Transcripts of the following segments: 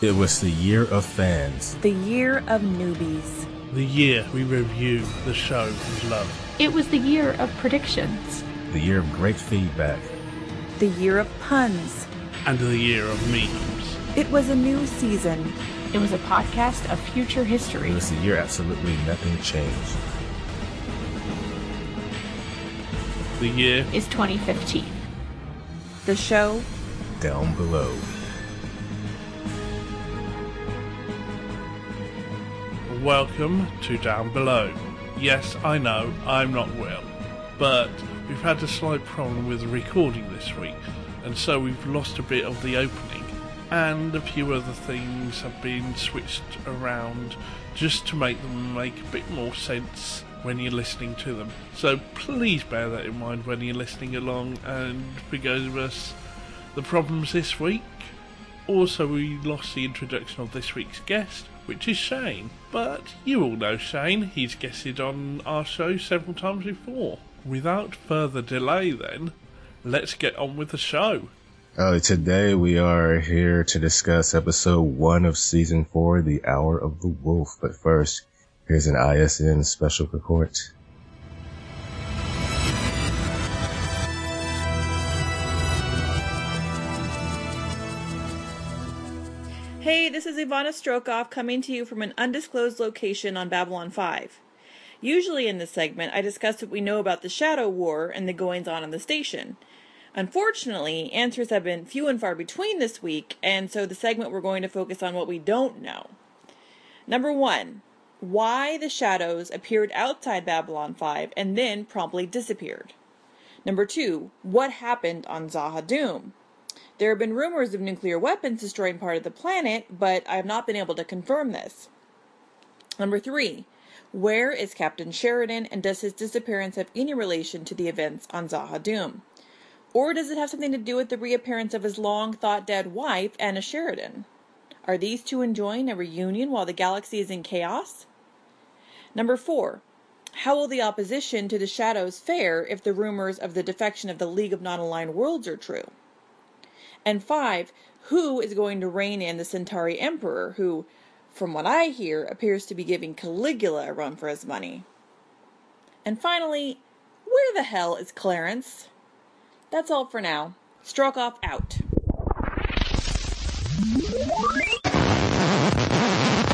It was the year of fans. The year of newbies. The year we review the show we love. It was the year of predictions. The year of great feedback. The year of puns. And the year of memes. It was a new season. It was a podcast of future history. It was the year absolutely nothing changed. The year is 2015. The show down below. Welcome to Down Below. Yes, I know, I'm not well, but we've had a slight problem with recording this week, and so we've lost a bit of the opening, and a few other things have been switched around just to make them make a bit more sense when you're listening to them. So please bear that in mind when you're listening along and forgive us the problems this week. Also, we lost the introduction of this week's guest, which is Shane. But you all know Shane, he's guested on our show several times before. Without further delay, then, let's get on with the show. Uh, today we are here to discuss episode one of season four, The Hour of the Wolf. But first, here's an ISN special report. Hey, this is Ivana Strokoff coming to you from an undisclosed location on Babylon 5. Usually in this segment, I discuss what we know about the Shadow War and the goings on in the station. Unfortunately, answers have been few and far between this week, and so the segment we're going to focus on what we don't know. Number one, why the shadows appeared outside Babylon 5 and then promptly disappeared. Number two, what happened on Z'ha'dum? There have been rumors of nuclear weapons destroying part of the planet, but I have not been able to confirm this. Number three, where is Captain Sheridan and does his disappearance have any relation to the events on Z'ha'dum? Or does it have something to do with the reappearance of his long thought dead wife, Anna Sheridan? Are these two enjoying a reunion while the galaxy is in chaos? Number four, how will the opposition to the Shadows fare if the rumors of the defection of the League of Non Aligned Worlds are true? And five, who is going to rein in the Centauri Emperor, who, from what I hear, appears to be giving Caligula a run for his money? And finally, where the hell is Clarence? That's all for now. Strokoff out.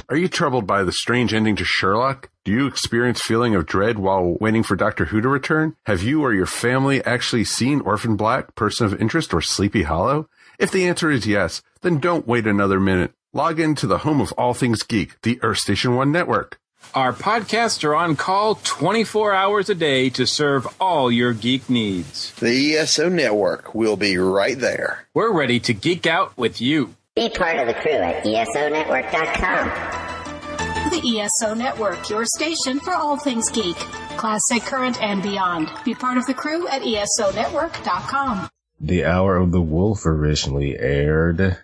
Are you troubled by the strange ending to Sherlock? Do you experience feeling of dread while waiting for Doctor Who to return? Have you or your family actually seen Orphan Black, Person of Interest, or Sleepy Hollow? If the answer is yes, then don't wait another minute. Log in to the home of all things geek, the Earth Station One Network. Our podcasts are on call 24 hours a day to serve all your geek needs. The ESO Network will be right there. We're ready to geek out with you. Be part of the crew at ESONetwork.com. The ESO Network, your station for all things geek, classic, current, and beyond. Be part of the crew at ESONetwork.com. The Hour of the Wolf originally aired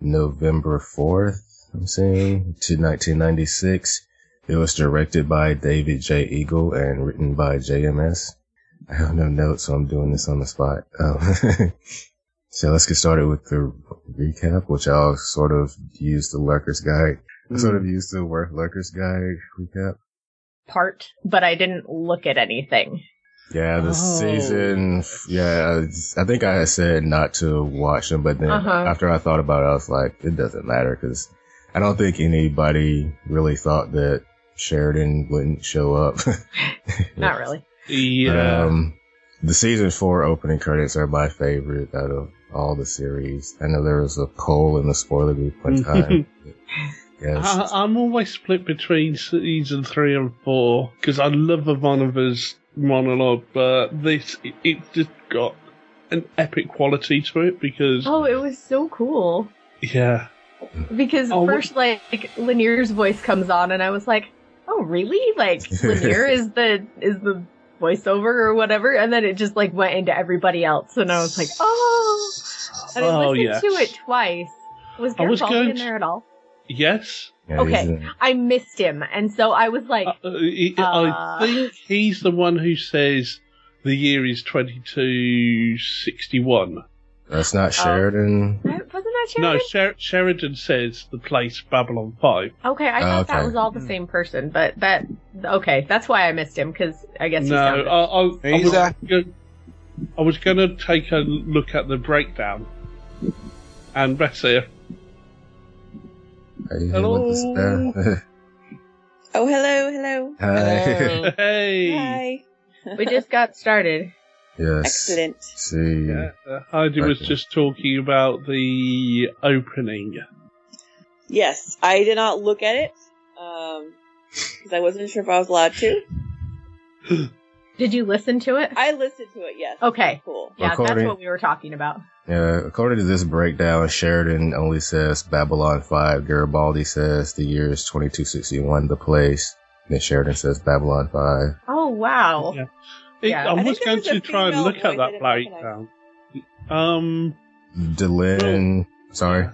November 4th, I'm saying, to 1996. It was directed by David J. Eagle and written by JMS. I have no notes, so I'm doing this on the spot. Um, so let's get started with the recap, which I'll sort of use the Lurker's Guide. I sort of used the Worth Lurker's Guide recap. Part, but I didn't look at anything. Yeah, the oh. season. Yeah, I think I had said not to watch them, but then uh-huh. after I thought about it, I was like, it doesn't matter because I don't think anybody really thought that Sheridan wouldn't show up. not really. Yeah. Um, the season four opening credits are my favorite out of all the series. I know there was a poll in the spoiler group one time. yes. I, am always split between season three and four because I love Ivanova's monologue, but this it, it, just got an epic quality to it because oh, it was so cool. Yeah. Because oh, first, like Lennier's voice comes on, and I was like, "Oh, really? Like Lanier is the is the voiceover or whatever?" And then it just like went into everybody else, and I was like, "Oh." And I oh, listened yes. to it twice. Was Garibaldi in there at all? Yes. Yeah, okay, I missed him, and so I was like, uh, he, uh, I think he's the one who says the year is twenty two sixty one. That's not Sheridan. Uh, wasn't that Sheridan? No, Sher- Sheridan says the place Babylon 5. Okay, I thought that Okay. was all the same person, but that okay, that's why I missed him because I guess he No. I, I, I, was a- go- I was going to take a look at the breakdown. And Beth's here. Hey, Hello. what's that? Oh, hello, hello. Hi. Hey! Hi. we just got started. yes. Excellent. See. Yeah, uh, Heidi was just talking about the opening. Yes, I did not look at it um, because I wasn't sure if I was allowed to. Did you listen to it? I listened to it. Yes. Okay. Cool. Yeah, that's what we were talking about. Yeah, according to this breakdown, Sheridan only says Babylon 5. Garibaldi says the year is 2261, the place. Then Sheridan says Babylon 5. Oh wow. Yeah. It- Yeah. I I was think there going to try and look at that didn't breakdown. Um, Delenn, sorry.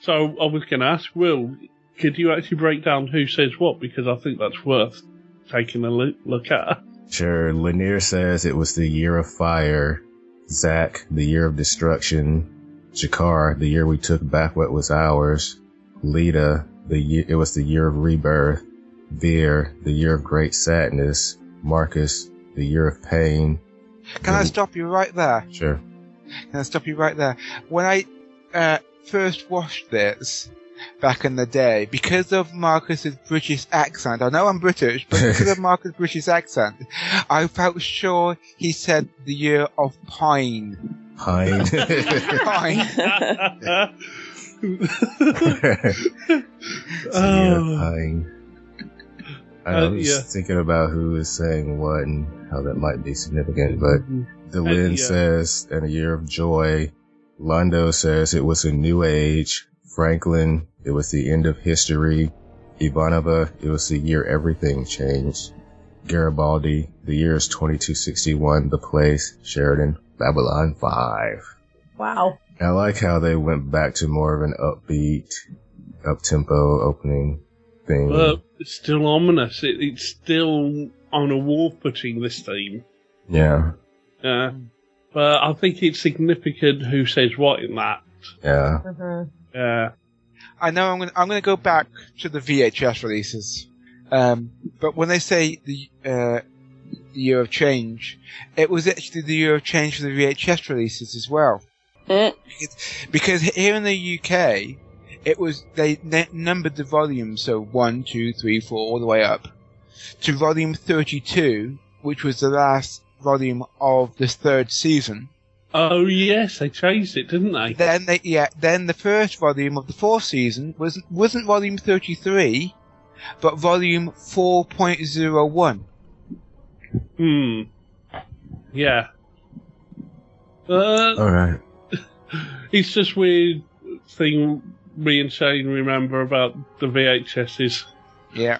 so I was going to ask Will, could you actually break down who says what? Because I think that's worth taking a look, look at. Sure, Lennier says it was the year of fire. Zack, the year of destruction. G'Kar, the year we took back what was ours. Lyta, the year, it was the year of rebirth. Vir, the year of great sadness. Marcus, the year of pain. Can I stop you right there? Sure. Can I stop you right there? When I uh, first watched this back in the day, because of Marcus's British accent, I know I'm British, but because of Marcus's British accent, I felt sure he said the year of pine. Pine. Pine. Oh. Pine. I Uh, was yeah. thinking about who is saying what and how that might be significant, but Delenn Uh, yeah. says, and a year of joy. Londo says it was a new age. Franklin, it was the end of history. Ivanova, it was the year everything changed. Garibaldi, the year is 2261, the place, Sheridan, Babylon 5. Wow. I like how they went back to more of an upbeat, up-tempo opening thing. but it's still ominous. It, it's still on a war footing, this theme. yeah, Yeah. But I think it's significant who says what in that. yeah. Mhm. Yeah. I know I'm going. to I'm going to go back to the VHS releases, um, but when they say the uh, the year of change, it was actually the year of change for the VHS releases as well. Mm. Because here in the UK, it was they numbered the volumes, so one, two, three, four, all the way up to volume thirty-two, which was the last volume of the third season. Oh yes, they changed it, didn't they? Then they, yeah, then the first volume of the fourth season was wasn't volume thirty three, but volume four point zero one. Hmm. Yeah. Uh, Alright. it's just weird thing me and Shane remember about the VHSs. Yeah.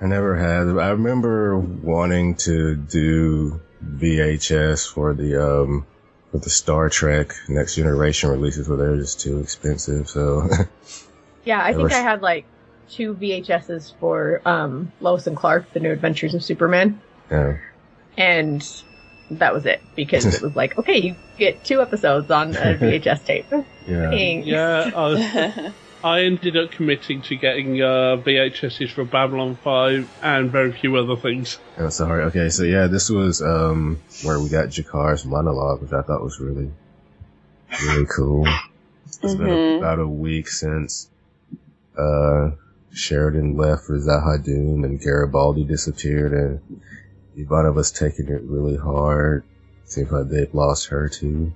I never had. I remember wanting to do VHS for the um for the Star Trek Next Generation releases, but they're just too expensive. So Yeah, I think I had like two VHSs for um, Lois and Clark: The New Adventures of Superman, yeah, and that was it because it was like, okay, you get two episodes on a VHS tape. yeah. Thanks. Yeah, I, I ended up committing to getting uh, VHSs for Babylon 5 and very few other things. Oh, sorry. Okay, so yeah, this was um where we got G'Kar's monologue, which I thought was really really cool. It's been Mhm. about a week since uh Sheridan left for Z'ha'dum and Garibaldi disappeared and Ivanova's taking it really hard. Seems like they've lost her too.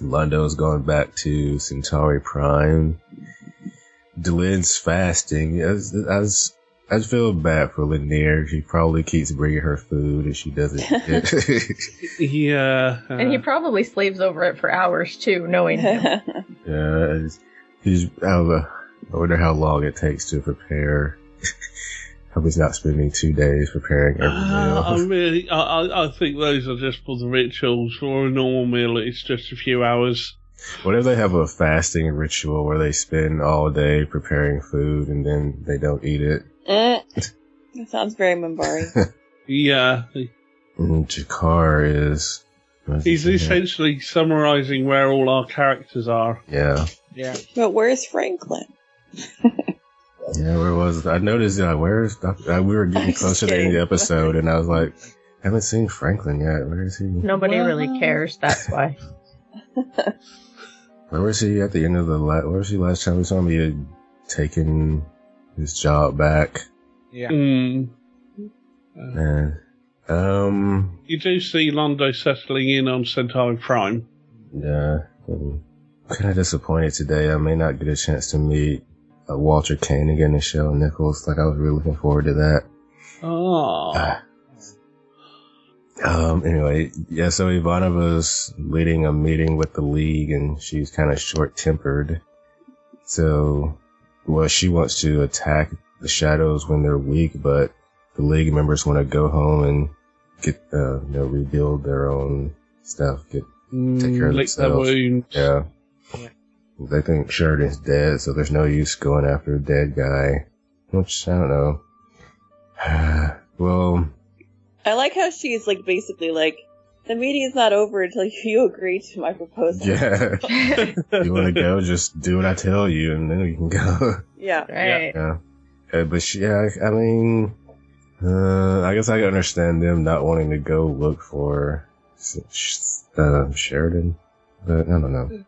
Londo's gone back to Centauri Prime. Delenn's fasting. As, as, I just feel bad for Lennier. She probably keeps bringing her food and she doesn't. Yeah. uh, And he probably slaves over it for hours too, knowing him. yeah, it's- he's, I, don't know, I wonder how long it takes to prepare. Hope he's not spending two days preparing every Uh, I really, I, I, I think those are just for the rituals. For a normal meal, it's just a few hours. What if they have a fasting ritual where they spend all day preparing food and then they don't eat it? Mm. That sounds very Minbari. Yeah. And G'Kar is He's essentially summarising where all our characters are. Yeah. Yeah. But where's Franklin? Yeah, where was I noticed uh, where's Doc- uh, we were getting just closer to the end of the episode and I was like, haven't seen Franklin yet. Where is he? Nobody really cares. That's why. Where was he at the end of the la- where was he last time we saw him? He had taken his job back. Yeah. Mm. And um You do see Londo settling in on Centauri Prime. yeah. I'm kind of disappointed today. I may not get a chance to meet uh, Walter Koenig and Nichelle Nichols. Like I was really looking forward to that. Oh. Um, anyway, yeah, so Ivana was leading a meeting with the league and she's kind of short tempered. So, well, she wants to attack the shadows when they're weak, but the league members want to go home and get, uh, you know, rebuild their own stuff, get, take care of Mm, lick themselves. wounds. Yeah. They think Sheridan's dead, so there's no use going after a dead guy. Which, I don't know. well, I like how she's like basically like the meeting's not over until you agree to my proposal. Yeah. you want to go, just do what I tell you, and then we can go. Yeah. Right. yeah. Uh, but she, yeah, I, I mean, uh, I guess I can understand them not wanting to go look for uh, Sheridan, but I don't know.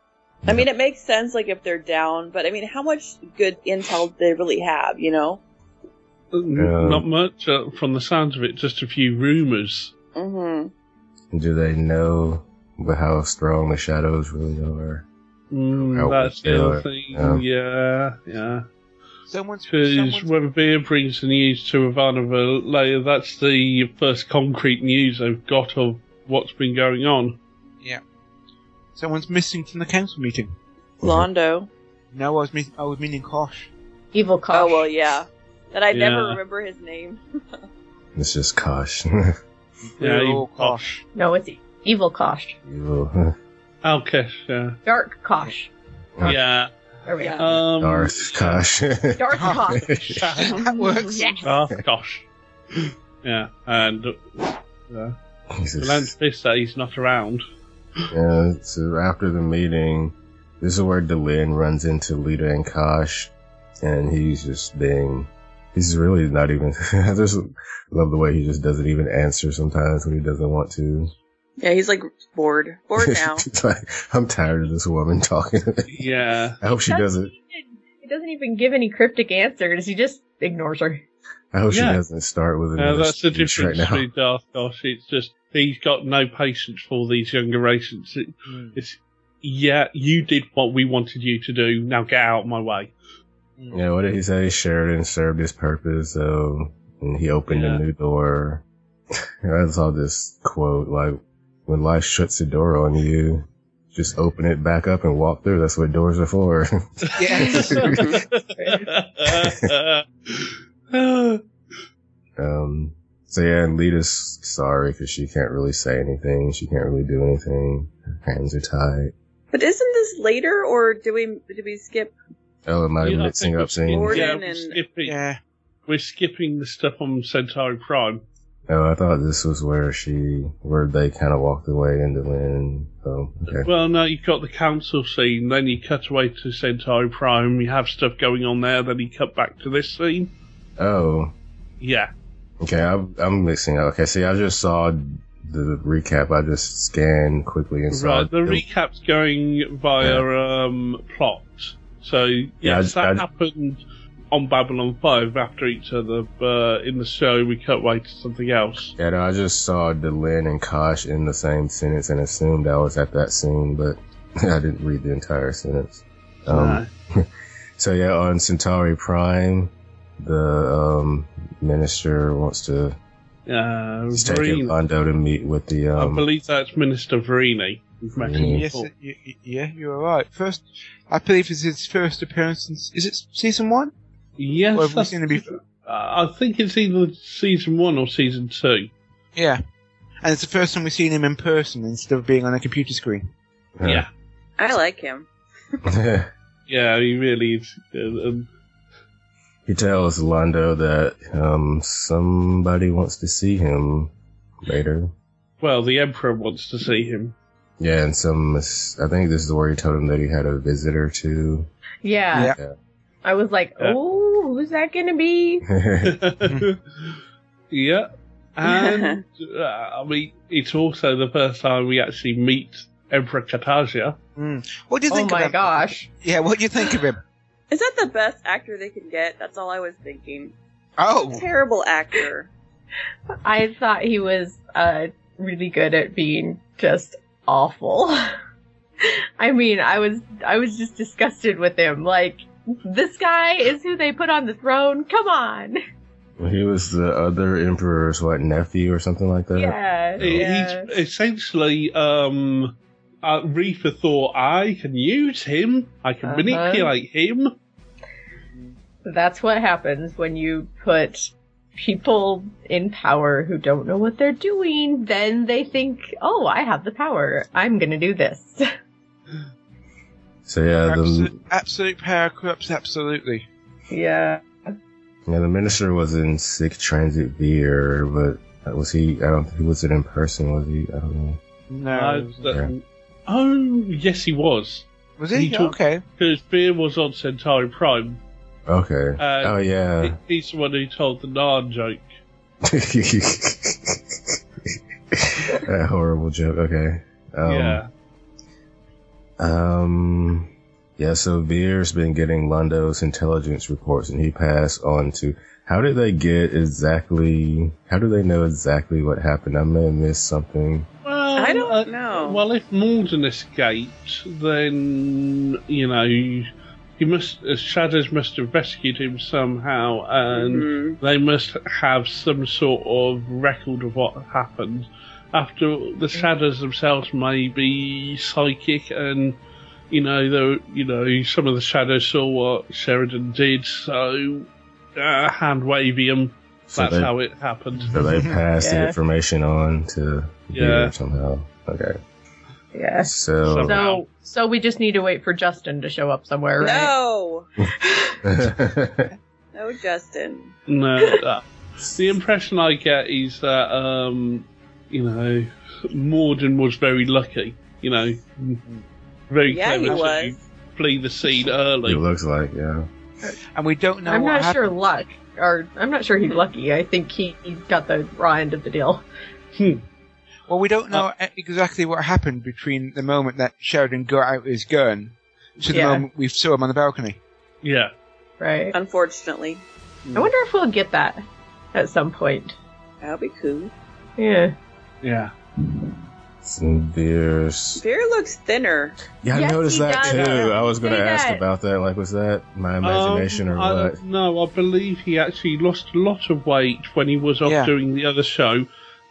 I mean, it makes sense like if they're down, but I mean, how much good intel do they really have? You know? N- Not much uh, from the sounds of it, just a few rumours. Mm-hmm. Do they know but how strong the shadows really are? Mm, that's the other thing. Yeah. Yeah, yeah. Someone's, Because someone's when Vir brings the news to Ivanova later, that's the first concrete news they've got of what's been going on. yeah. Someone's missing from the council meeting. Londo. No, I was mean, I was meaning Kosh. Evil Kosh. Oh well, yeah. That I never Yeah. remember his name. It's just Kosh. Yeah, They're you- all Kosh. No, it's e- Evil Kosh. Evil. Ulkesh, yeah. Dark Kosh. Yeah. There we go. Um, Darth Kosh. Dark Kosh. that works. Yes. Darth Kosh. Yeah, and uh, Jesus. Lance Vista, he's not around. Yeah, so after the meeting, this is where Delenn runs into Lyta and Kosh, and he's just being, he's really not even, I just love the way he just doesn't even answer sometimes when he doesn't want to. yeah, he's like bored. Bored now. Like, I'm tired of this woman talking. Yeah. I hope she doesn't, He doesn't even give any cryptic answers. He just ignores her. I hope she doesn't start with Uh, another that's the difference right now. with Darth Kosh. It's just, he's got no patience for these younger races. It, It's, yeah, you did what we wanted you to do, now get out of my way. Yeah, what did he say? Sheridan served his purpose, so and he opened Yeah. a new door. I saw this quote like, "When life shuts the door on you, just open it back up and walk through. That's what doors are for." um. So yeah, and Lyta's sorry because she can't really say anything. She can't really do anything. Her hands are tied. But isn't this later, or do we do we skip? Oh, am I Yeah, mixing think up scenes? Gordon yeah, we're skipping, Yeah. we're skipping the stuff on Centauri Prime. Oh, I thought this was where she, where they kind of walked away into wind. Oh, okay. Well, no, you've got the council scene, then you cut away to Centauri Prime, you have stuff going on there, then you cut back to this scene. Oh, Yeah. okay. I'm, I'm mixing up. Okay, see, I just saw the recap. I just scanned quickly and saw. Right, the recap's going via um, plot. So, Yeah, yes, I- that I- happened on Babylon 5 after each other, but in the show we cut away to something else. Yeah, no, I just saw Delenn and Kosh in the same sentence and assumed I was at that scene, but I didn't read the entire sentence. Um, so yeah, on Centauri Prime, the um, minister wants to Uh, Virini. Londo to meet with the I um. believe that's Minister Virini. We've met him Virini. Yes, before. y- y- yeah, you're right. First, I believe it's his first appearance in, is it season one? Yes, Or have we that's- seen it before? uh, I think it's either season one or season two. Yeah. And it's the first time we've seen him in person instead of being on a computer screen. Yeah. I like him. Yeah, he really is. Uh, um, He tells Londo that um somebody wants to see him later. Well, the Emperor wants to see him. Yeah, and some. I think this is where he told him that he had a visitor too. Yeah. Yeah. I was like, Yeah. oh, who's that gonna be? yeah. And, uh, I mean, it's also the first time we actually meet Emperor Cartagia. Mm. What do you Oh think? my of him? Oh, my gosh. Yeah, what do you think of him? Is that the best actor they can get? That's all I was thinking. Oh, Terrible actor. I thought he was uh really good at being just awful. I mean, I was I was just disgusted with him. Like this guy is who they put on the throne. Come on. he was the other emperor's what nephew or something like that. Yeah. He- yeah. He's essentially, um, uh, Refa thought, I can use him, I can Uh-huh. manipulate him. That's what happens when you put people in power who don't know what they're doing. Then they think, "Oh, I have the power. I'm going to do this." So yeah, the absolute, absolute power corrupts absolutely. yeah. yeah the minister was in Sic Transit Vir, but was he? I don't. Think he wasn't in person, was he? I don't know. No, Uh, that- Oh, yes, he was. was he? he took- okay. Because Vir was on Centauri Prime. Okay. Uh, oh yeah. He- He's the one who told the Narn joke. that horrible joke. Okay. Um, yeah. Um. Yeah. So Vir's been getting Londo's intelligence reports, and he passed on to. How did they get exactly? How do they know exactly what happened? I may have missed something. Well, I don't uh, know. Well, if Morden escaped, then, you know, he must, uh, Shadows must have rescued him somehow, and Mhm. they must have some sort of record of what happened. After the Shadows themselves may be psychic, and you know, though, you know, some of the Shadows saw what Sheridan did, so uh, hand wavium. So That's they- how it happened. So they passed the information on to Yeah. Somehow. Okay. Yeah. So. So, so we just need to wait for Justin to show up somewhere, right? No, no, Justin. No, uh, the impression I get is that um, you know Morden was very lucky. You know, very Yeah, clever to was. flee the scene early. it looks like yeah. And we don't know I'm what not happened. sure luck, or I'm not sure he's lucky. I think he, he got the raw end of the deal. Well, we don't Uh, know e- exactly what happened between the moment that Sheridan got out his gun to the Yeah. moment we saw him on the balcony. Yeah, Right. Unfortunately, I wonder if we'll get that at some point. that'll be cool. Yeah. yeah. Some Vir's. Veer looks thinner. Yeah, I Yes, noticed that does. too. I was going to ask that. about that. Like, was that my imagination Um, or I- what? No, I believe he actually lost a lot of weight when he was off Yeah. doing the other show.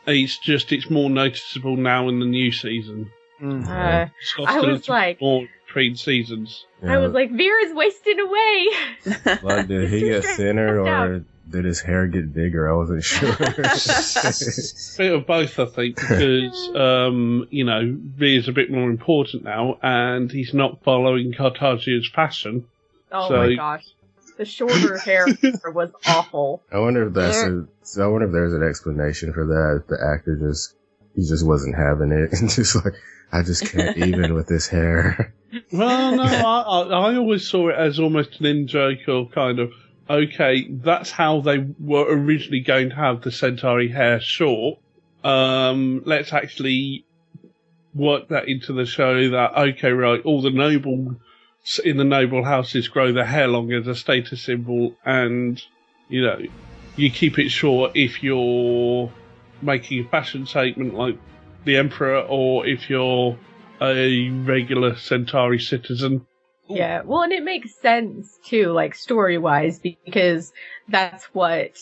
It's just it's more noticeable now in the new season. Mm. Uh, It's lost I a was like- more between seasons. I was like, Vir's wasting away. like, did he get thinner or did his hair get bigger? I wasn't sure. bit of both, I think, because um, you know Vir's a bit more important now, and he's not following Cartagia's fashion. Oh So- my gosh. The shorter hair was awful. I wonder if that's a, so I wonder if there's an explanation for that. If the actor just he just wasn't having it and just like I just can't even with this hair. Well, no, I, I, I always saw it as almost an in joke or kind of okay. That's how they were originally going to have the Centauri hair short. Um, let's actually work that into the show. That okay, right? All the noble in the noble houses grow their hair long as a status symbol, and you know you keep it short if you're making a fashion statement like the emperor, or if you're a regular Centauri citizen. Yeah, well, and it makes sense too, like story wise, because that's what,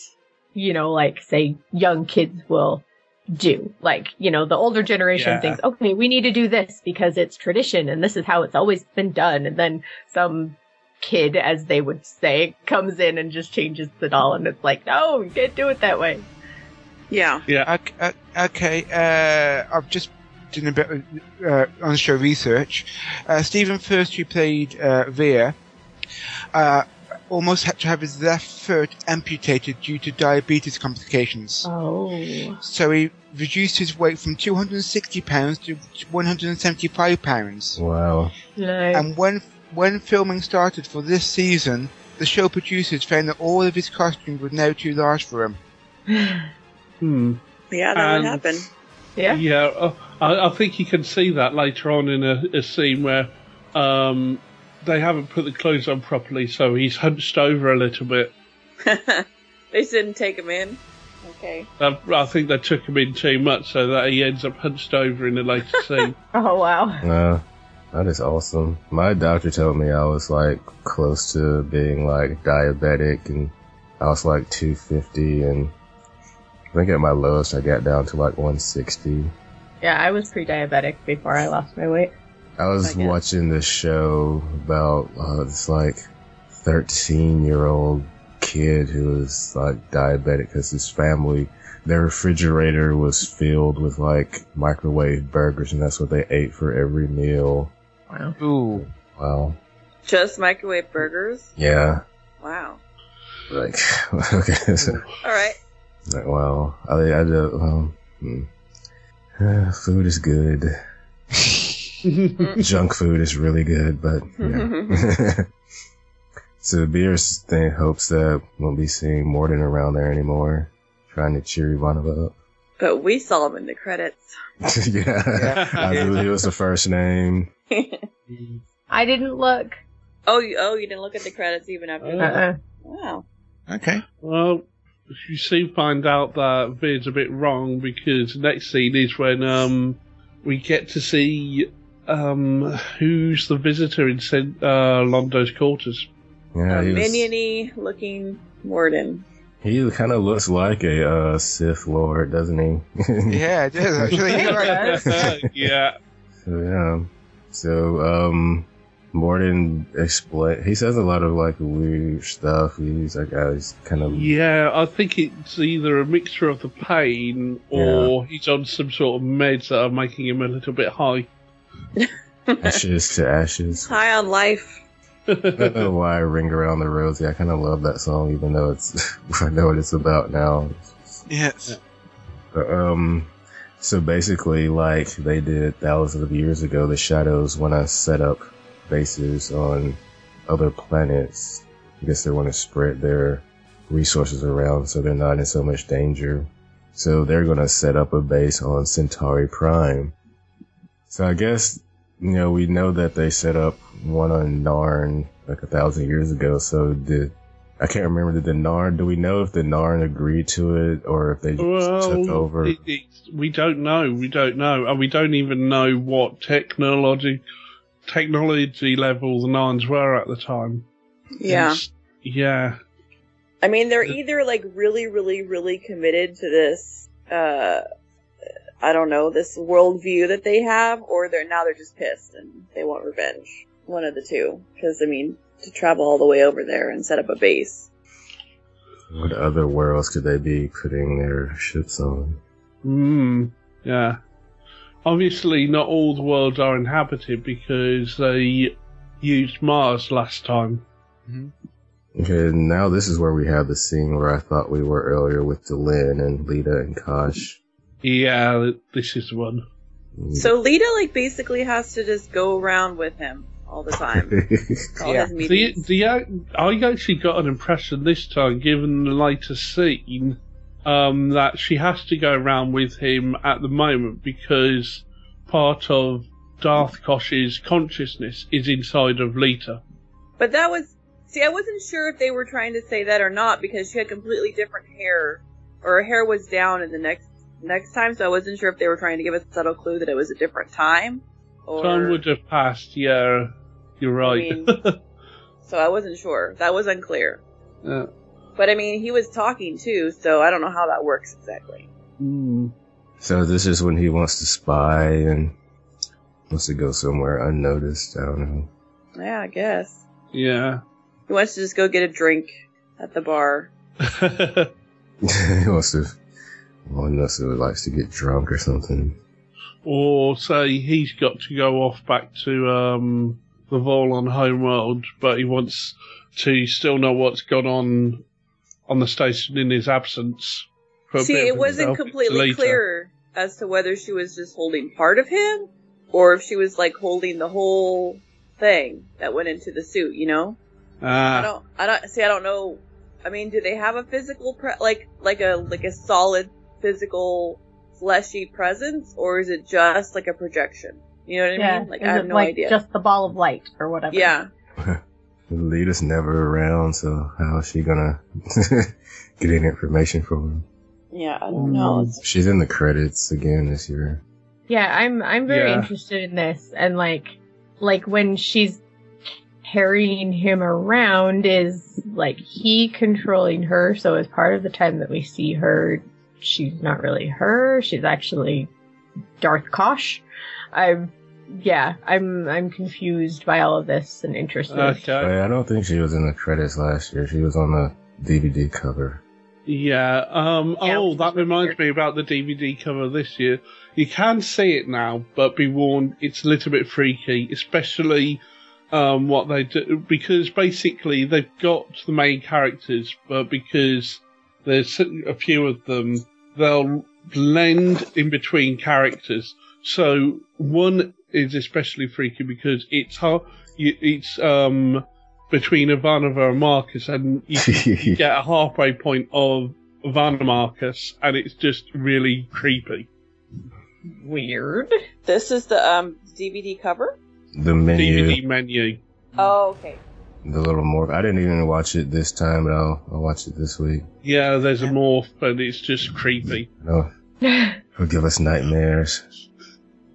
you know, like say young kids will do. Like, you know, the older generation Yeah. thinks, okay, we need to do this because it's tradition and this is how it's always been done. And then some kid, as they would say, comes in and just changes the doll and it's like, no, you can't do it that way. Yeah. Yeah. Okay, uh, okay uh, I've just done a bit of uh, on-show research. Uh, Stephen Furst, who played uh, Vir, uh, almost had to have his left foot amputated due to diabetes complications. Oh. So he reduced his weight from 260 pounds to 175 pounds. Wow. Nice. And when when filming started for this season, the show producers found that all of his costumes were now too large for him. Hmm. Yeah, that And- would happen. Yeah. Yeah, uh, I, I think you can see that later on in a, a scene where um, they haven't put the clothes on properly, so he's hunched over a little bit. they just didn't take him in. Okay. I, I think they took him in too much, so that he ends up hunched over in a later scene. Oh wow. Uh, that is awesome. My doctor told me I was like close to being like diabetic and I was like 250 and I think at my lowest I got down to like 160. Yeah, I was pre-diabetic before I lost my weight. I was watching this show about uh, this like 13 year old kid who was like diabetic because his family, their refrigerator was filled with like microwave burgers and that's what they ate for every meal. Wow. Ooh. Wow. Just microwave burgers? Yeah. Wow. Like, okay. So, All right. like, wow. I, I just, um, hmm. Uh, food is good. Junk food is really good, but yeah. so Beers thing hopes that we'll be seeing Morden around there anymore, trying to cheer Ivanova up. But we saw him in the credits. yeah, I believe it was the first name. I didn't look. Oh, you, oh, you didn't look at the credits even after Uh-uh. that? Wow. Okay. Well, you soon find out that Vir's a bit wrong because the next scene is when um, we get to see um, who's the visitor in St- uh, Londo's quarters. Yeah, a he, was, miniony looking Morden. he kind of looks like a uh, Sith Lord, doesn't he? Yeah, it is actually. Yeah. So yeah. So um Morden explain he says a lot of like weird stuff. He's like uh, he's kind of Yeah, I think it's either a mixture of the pain or he's on some sort of meds that are making him a little bit high. ashes to ashes. High on life. I don't know why I ring around the rosy. I kind of love that song, even though it's I know what it's about now. Yes. Um, so basically, like they did thousands of years ago, the shadows want to set up bases on other planets. I guess they want to spread their resources around so they're not in so much danger. So they're going to set up a base on Centauri Prime. So I guess, you know, we know that they set up one on Narn like a thousand years ago. So did, I can't remember, did the Narn, do we know if the Narn agreed to it or if they just took over? it, it's we don't know. We don't know, and we don't even know what technology technology level the nines were at the time. Yeah. It's- yeah. I mean, they're either like really, really, really committed to this, uh, I don't know, this worldview that they have, or they're now they're just pissed and they want revenge. One of the two. Because, I mean, to travel all the way over there and set up a base. What other worlds could they be putting their ships on? Hmm. Yeah. Obviously, not all the worlds are inhabited because they used Mars last time. Okay, now this is where we have the scene where I thought we were earlier with Delenn and Lyta and Kosh. Yeah, this is the one. So Lyta, like, basically has to just go around with him all the time. all his The, the, I actually got an impression this time, given the later scene, um, that she has to go around with him at the moment because part of Darth Kosh's consciousness is inside of Lyta. But that was see, I wasn't sure if they were trying to say that or not because she had completely different hair, or her hair was down in the next next time. So I wasn't sure if they were trying to give us a subtle clue that it was a different time, or Time would have passed, yeah, you're right. mean- so I wasn't sure. That was unclear. Yeah. But I mean, he was talking too, so I don't know how that works exactly. Mm. So this is when he wants to spy and wants to go somewhere unnoticed. I don't know. Yeah, I guess Yeah. he wants to just go get a drink at the bar. he wants to. Well, unless he likes to get drunk or something. or say he's got to go off back to um, the Vorlon homeworld, but he wants to still know what's gone on on the station in his absence. See, it wasn't himself completely later. clear as to whether she was just holding part of him or if she was like holding the whole thing that went into the suit, you know? I Ah, don't, I don't, see, I don't know. I mean, do they have a physical, pre- like, like a, like a solid physical fleshy presence or is it just like a projection? You know what I yeah. mean? Like, Is I have it no like idea. just the ball of light or whatever? yeah. The leader's never around, so how is she gonna get any information from him? Yeah, I don't know. Mm. She's in the credits again this year. Yeah, I'm I'm very Yeah. interested in this and like like when she's carrying him around is like he controlling her so as part of the time that we see her she's not really her she's actually Darth Kosh I'm yeah I'm I'm confused by all of this and interested okay. But I don't think she was in the credits last year. She was on the DVD cover. Yeah. Um. Yeah, oh, which that is really reminds weird. me about the DVD cover this year. You can see it now, but be warned, it's a little bit freaky, especially um what they do because basically they've got the main characters, but because there's a few of them, they'll blend in between characters. So one is especially freaky because it's hard. It's um between Ivanova and Marcus, and you, you get a halfway point of Ivana Marcus, and it's just really creepy. weird This is the, um, DVD cover? The menu, DVD menu. Oh, okay. The little morph. I didn't even watch it this time, but I'll, I'll watch it this week. Yeah, there's a morph, but it's just creepy. No, it'll give us nightmares.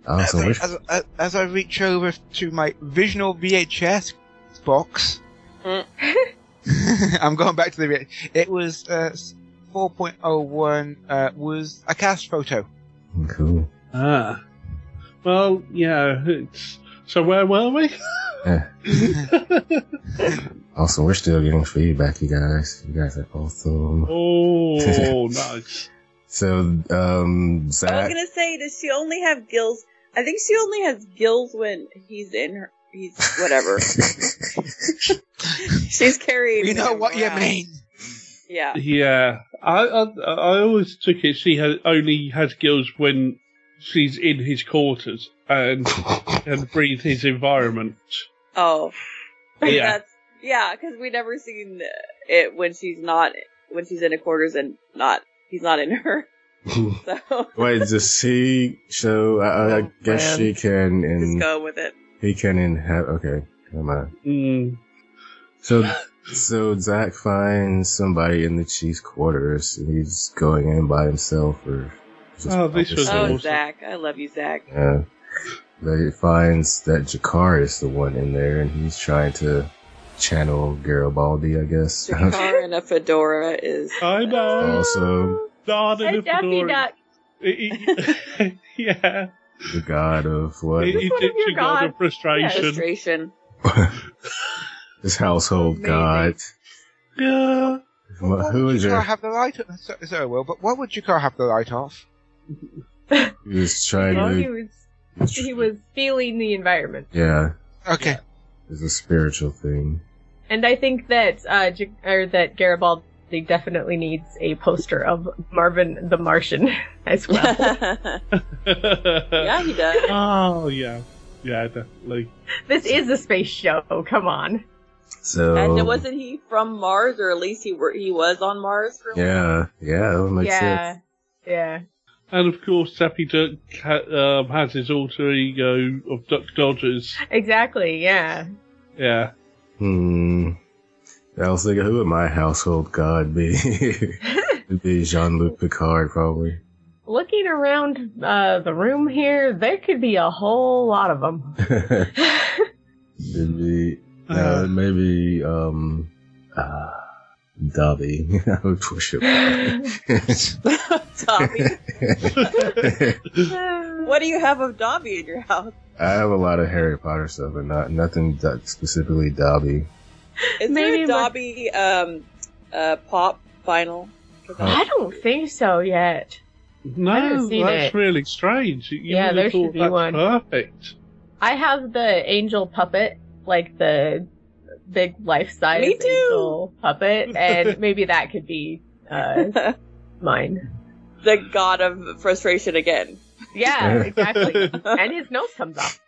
I wish. as, as, as I reach over to my Visional VHS box, Mm. I'm going back to the. V- It was uh, 4.01. Uh, was a cast photo. Cool. Ah. Well, yeah, it's. So where were we? Yeah. Also, we're still getting feedback, you guys. You guys are awesome. Oh, nice. So, um, I was gonna say, does she only have gills? I think she only has gills when he's in her. He's whatever. She's carrying. You know him what you mean? Yeah. Yeah, I, I I always took it she has only has gills when she's in his quarters and and breathe his environment. Oh. Yeah. That's yeah, because we never seen it when she's not when she's in a quarters and not he's not in her. So Wait, does he show? I, I- I guess man. she can, just and go with it. he can inhabit. Okay, never mind. Mm. So, so Zack finds somebody in the chief's quarters, and he's going in by himself, or just Oh, this by was Oh, himself. awesome. Zack, I love you, Zack. Yeah. But he finds that G'Kar is the one in there, and he's trying to channel Garibaldi, I guess. G'Kar in a fedora is. I know. also, Not in Hey, a Daffy fedora. Duck. yeah. the god of what? He, he one of your did God of gods. frustration. Frustration. His household Amazing. god. Yeah. What, who is G'Kar your? have the light? So, so well, but why would G'Kar have the light off? He was trying Well, he to. was he was feeling the environment Yeah, Okay. it's a spiritual thing. And I think that uh, J- or that Garibaldi definitely needs a poster of Marvin the Martian as well. yeah, he does. Oh yeah. Yeah, definitely. this is a space show. Come on. So And wasn't he from Mars, or at least he were, he was on Mars for a while? yeah, yeah, that would make yeah, sense. yeah. And of course, Daffy Duck ha- um, has his alter ego of Duck Dodgers. Exactly. Yeah. Yeah. Hmm. I was thinking, who would my household god be? It'd be Jean-Luc Picard, probably. Looking around uh, the room here, there could be a whole lot of them. It'd be uh, maybe um, uh, Dobby. I would worship. Dobby. what do you have of Dobby in your house? I have a lot of Harry Potter stuff, but not nothing that specifically Dobby. Is Maybe there a Dobby um, uh, pop vinyl? 'Cause I- I don't think so yet. No, haven't seen that's it. really strange. You Yeah, there should be one. Perfect. I have the angel puppet like the big life size Me too. angel puppet, and maybe that could be uh, mine. the god of frustration again. Yeah, exactly. and his nose comes off.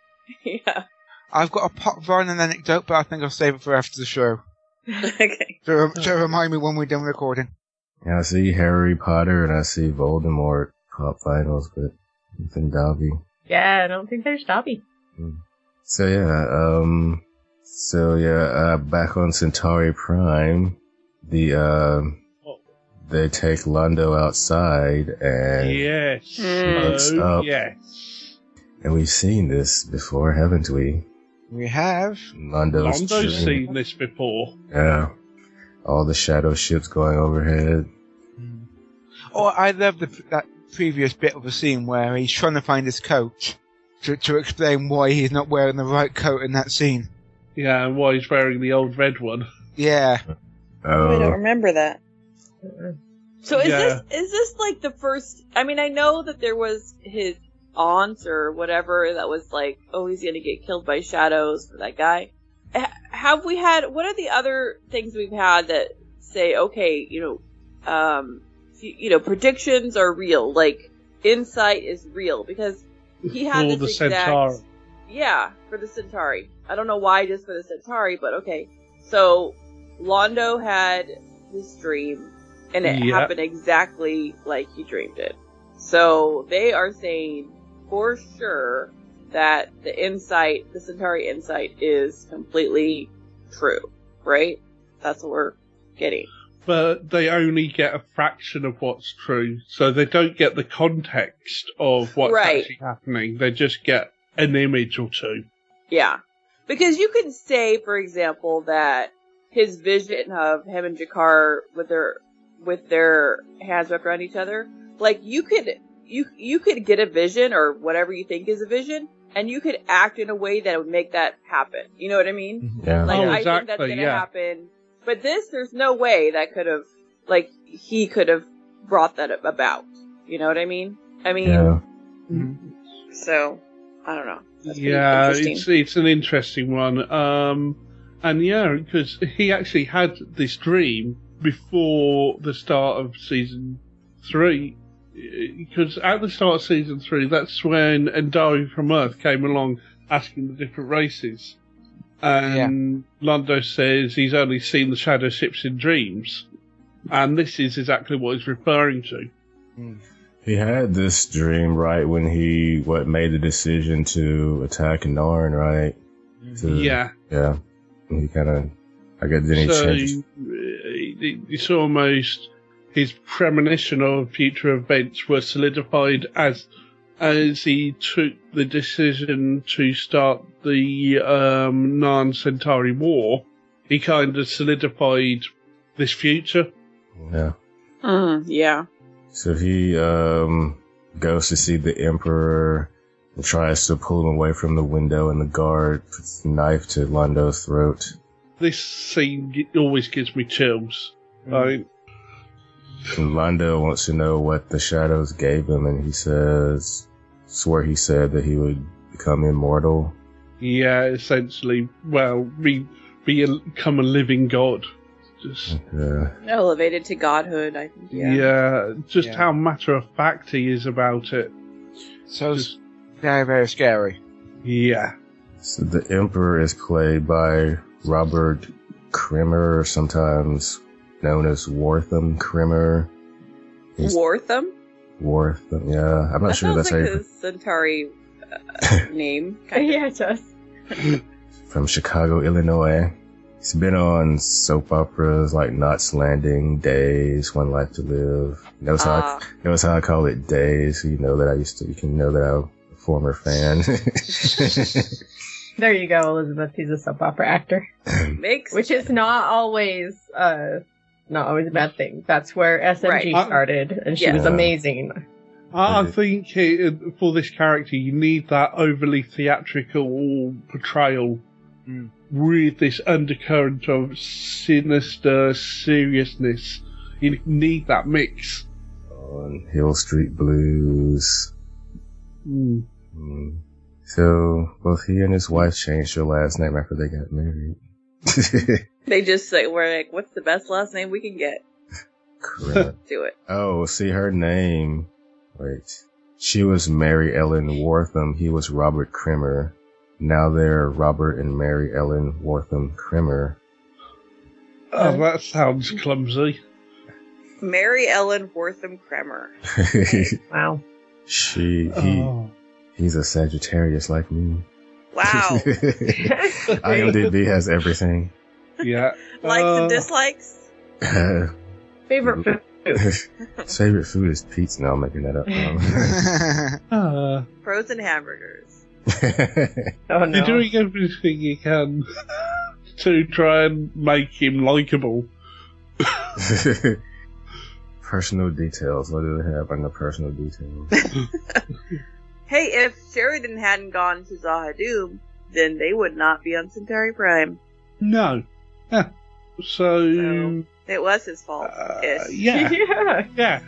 yeah. I've got a pop run and anecdote, but I think I'll save it for after the show. okay. To, to remind me when we're done recording. Yeah, I see Harry Potter and I see Voldemort pop finals, but nothing Dobby. Yeah, I don't think there's Dobby. So yeah, um, so yeah, uh, back on Centauri Prime, the, um, they take Londo outside and, Yes. Looks Oh, up. yes. and we've seen this before, haven't we? We have. Londo's Londo's seen this before. Yeah. All the shadow ships going overhead. Oh, I love the, that previous bit of the scene where he's trying to find his coat to, to explain why he's not wearing the right coat in that scene. Yeah, and why he's wearing the old red one. Yeah. Oh, I don't remember that. So is Yeah. this is this like the first? I mean, I know that there was his aunt or whatever that was like, oh, he's gonna get killed by shadows for that guy. H- have we had? What are the other things we've had that say, okay, you know, um, you, you know, predictions are real, like insight is real because he had For this the exact. Centauri. Yeah, for the Centauri. I don't know why just for the Centauri, but okay. So Londo had this dream, and it Yeah. happened exactly like he dreamed it. So they are saying for sure that the insight, the Centauri insight, is completely true, right? That's what we're getting. But they only get a fraction of what's true, so they don't get the context of what's Right. actually happening. They just get an image or two. Yeah. Because you can say, for example, that his vision of him and G'Kar with their with their hands wrapped around each other, like you could you you could get a vision or whatever you think is a vision, and you could act in a way that would make that happen. You know what I mean? Mm-hmm. yeah. Like Oh, I think that's exactly, gonna yeah. happen. But this, there's no way that could have like he could have brought that about. You know what I mean? I mean, yeah. Mm-hmm. so I don't know. Yeah, it's it's an interesting one. Um, and yeah, because he actually had this dream before the start of season three. Because at the start of season three, that's when Endari from Earth came along asking the different races. And Londo says he's only seen the shadow ships in dreams. And this is exactly what he's referring to. He had this dream right when he what made the decision to attack Narn, right? To- Yeah. yeah. And He kind of, I guess, then he so changed. it's almost his premonition of future events were solidified as as he took the decision to start the um, Narn Centauri War. He kind of solidified this future. Yeah. Mm, yeah. So he um goes to see the Emperor and tries to pull him away from the window, and the guard puts a knife to Londo's throat. This scene always gives me chills. Like, And Londo wants to know what the shadows gave him, and he says, swore he said that he would become immortal. yeah, essentially, well, be, be a, become a living god. Just Yeah. Elevated to godhood, I think. Yeah, Yeah. just Yeah. how matter of fact he is about it. So it's very, very scary. Yeah. So the Emperor is played by Robert Krimmer, sometimes known as Wortham Krimmer. He's Wortham? Wortham, yeah. I'm not that sure that's like how you Centauri uh, name. Kind yeah, it does. from Chicago, Illinois. He's been on soap operas like Knots Landing, Days, One Life to Live. Knows how Ah. I, knows how I call it Days. You know that I used to. You can know that I'm a former fan. There you go, Elizabeth. He's a soap opera actor, Makes which is not always uh not always a bad thing. That's where SMG Right. Uh, started, and she Yeah. was amazing. I, I think it, for this character, you need that overly theatrical portrayal Mm. With this undercurrent of sinister seriousness. You need that mix. on Hill Street Blues. Mm. Mm. So both he and his wife changed their last name after they got married. They just say, we're like, what's the best last name we can get? Correct. Do it. oh, see her name. Wait. She was Mary Ellen Wortham. He was Robert Krimmer. Now they're Robert and Mary Ellen Wortham Krimmer. Oh, that sounds clumsy. Mary Ellen Wortham Krimmer. Wow. she, he, Oh. he's a Sagittarius like me. Wow. IMDb has everything. Yeah. Likes Uh, and dislikes? Favorite food. Favorite food is pizza. No, I'm making that up. Uh, Frozen hamburgers. Oh You're doing everything you can to try and make him likable. personal details. What do they have on the personal details? Hey, if Sheridan hadn't gone to Z'ha'dum, then they would not be on Centauri Prime. No. Huh. So, It was his fault. ish. Uh, yeah. yeah. yeah.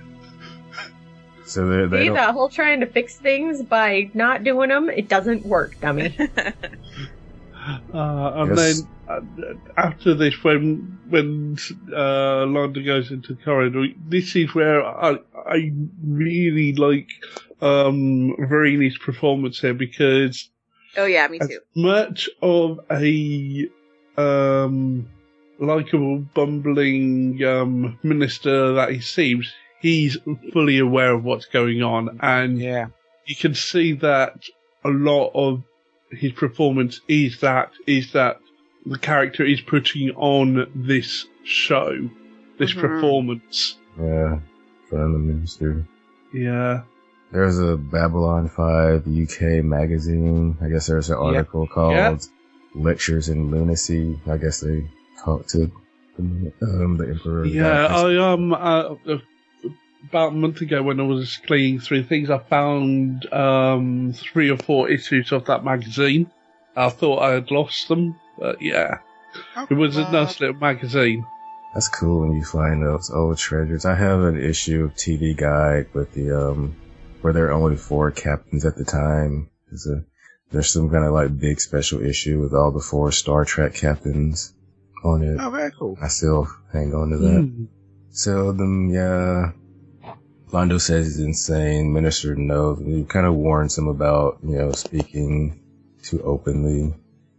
So they they See don't. that whole trying to fix things by not doing them? It doesn't work, dummy. Uh, and Yes. then uh, after this, when when uh, Londo goes into the corridor, this is where I I really like um, Virini's performance here because Oh yeah, me as too. much of a um, likable, bumbling um, minister that he seems, he's fully aware of what's going on, and yeah. you can see that a lot of his performance is that is that the character is putting on this show, this Mhm. performance. Yeah, from the minister. Yeah. There's a Babylon 5 UK magazine. I guess there's an Yeah. article called Yeah. Lectures in Lunacy. I guess they talked to the, um, the Emperor. Yeah, about this. I um uh, uh, about a month ago when I was cleaning through things, I found um three or four issues of that magazine. I thought I had lost them, but yeah, it was a nice little magazine. That's cool when you find those old treasures. I have an issue of TV Guide with the um where there are only four captains at the time. There's a there's some kind of like big special issue with all the four Star Trek captains on it. Oh, very cool. I still hang on to that. Hmm. So then, yeah, Londo says he's insane. Minister knows. He kind of warns him about, you know, speaking too openly.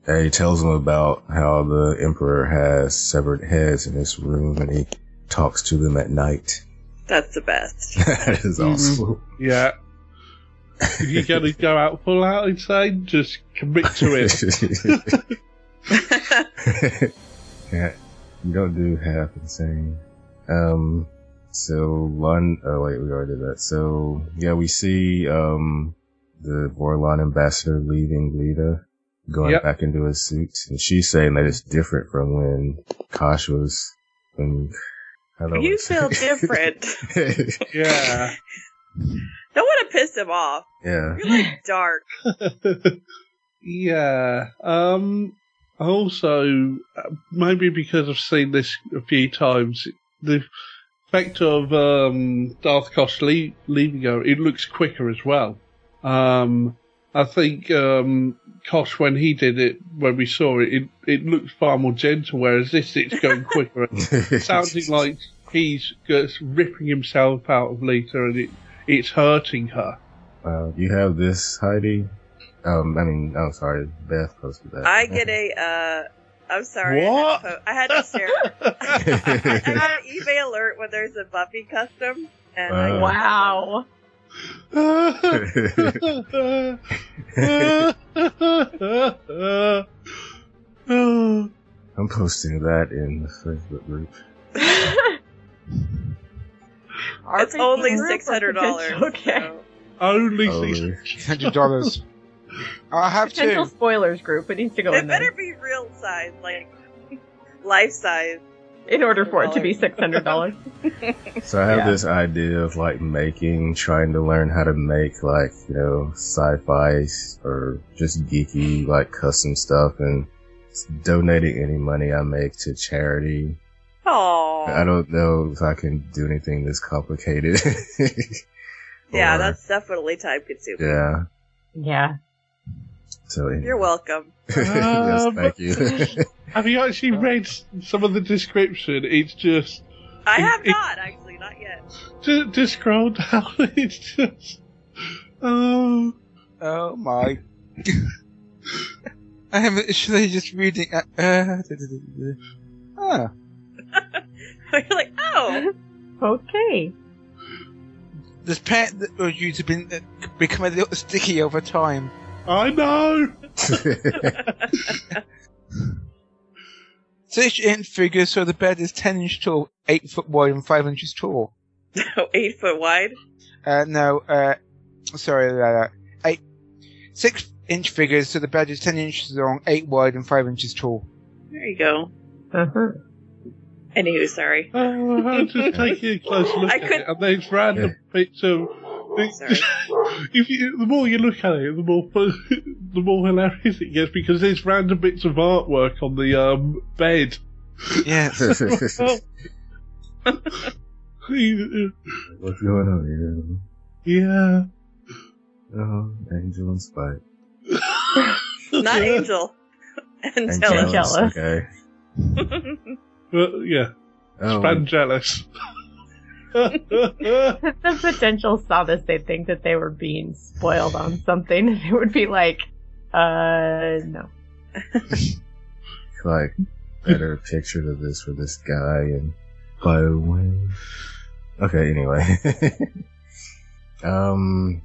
And he tells him about how the Emperor has severed heads in his room and he talks to them at night. That's the best. that is awesome. Yeah. if you're gonna go out full out insane, just commit to it. yeah, you don't do half insane. Um, so Lon, oh wait, we already did that. So yeah, we see um the Vorlon ambassador leaving Lyta, going Yep. back into his suit, and she's saying that it's different from when Kosh was when. I don't You feel different. yeah. Don't want to piss him off. Yeah. You're like dark. Yeah. Um. Also, uh, maybe because I've seen this a few times, the effect of um, Darth Kosh le- leaving her, it looks quicker as well. Um, I think um, Kosh, when he did it, when we saw it, it, it looked far more gentle, whereas this, it's going quicker. sounding like he's just ripping himself out of Lyta and it, it's hurting her. Uh, you have this, Heidi. Um, I mean, I'm sorry, Beth posted that. I get a, uh, I'm sorry. What? I had to, po- I had to share. I got an eBay alert when there's a Buffy custom. And I uh. Wow. I'm posting that in the Facebook group. it's only six hundred dollars. Okay. Only Only. Hundred dollars. I have Potential two. spoilers group. It needs to go It in there better be real size, like life size. in order for it to be six hundred dollars. So I have Yeah. this idea of like making, trying to learn how to make like, you know, sci-fi or just geeky, like custom stuff and donating any money I make to charity. Oh, I don't know if I can do anything this complicated. yeah, Or- that's definitely time consuming. yeah. Yeah. So anyway. You're welcome. yes, Um, thank you. Have you actually read some of the description? It's just I have It- not actually, not yet. just, just scroll down. It's just oh, Oh my. I am literally just reading. Uh, uh, da, da, da, da. Ah, You're like, oh, Okay. this pant that was used to been uh, become a little sticky over time. I know. Six inch figure, so the bed is ten inch tall, eight foot wide, and five inches tall. No, 8 foot wide. Uh, no, uh, sorry, uh, eight, six inch figures, so the bed is ten inches long, eight wide, and five inches tall. There you go. Uh-huh. Anywho, sorry. Oh, I'm just taking a close look I at could- it, and there's random bits of. Sorry. if you, the more you look at it, the more the more hilarious it gets because there's random bits of artwork on the um, bed. Yes. What's going on here? yeah. Oh, Angel and Spike. Not Angel. Angela. Angela. Okay. Well, yeah. Oh, Spangelis. If the potential saw this, they'd think that they were being spoiled on something, and it would be like, uh, no. like better picture of this for this guy and by the way. Okay, anyway. um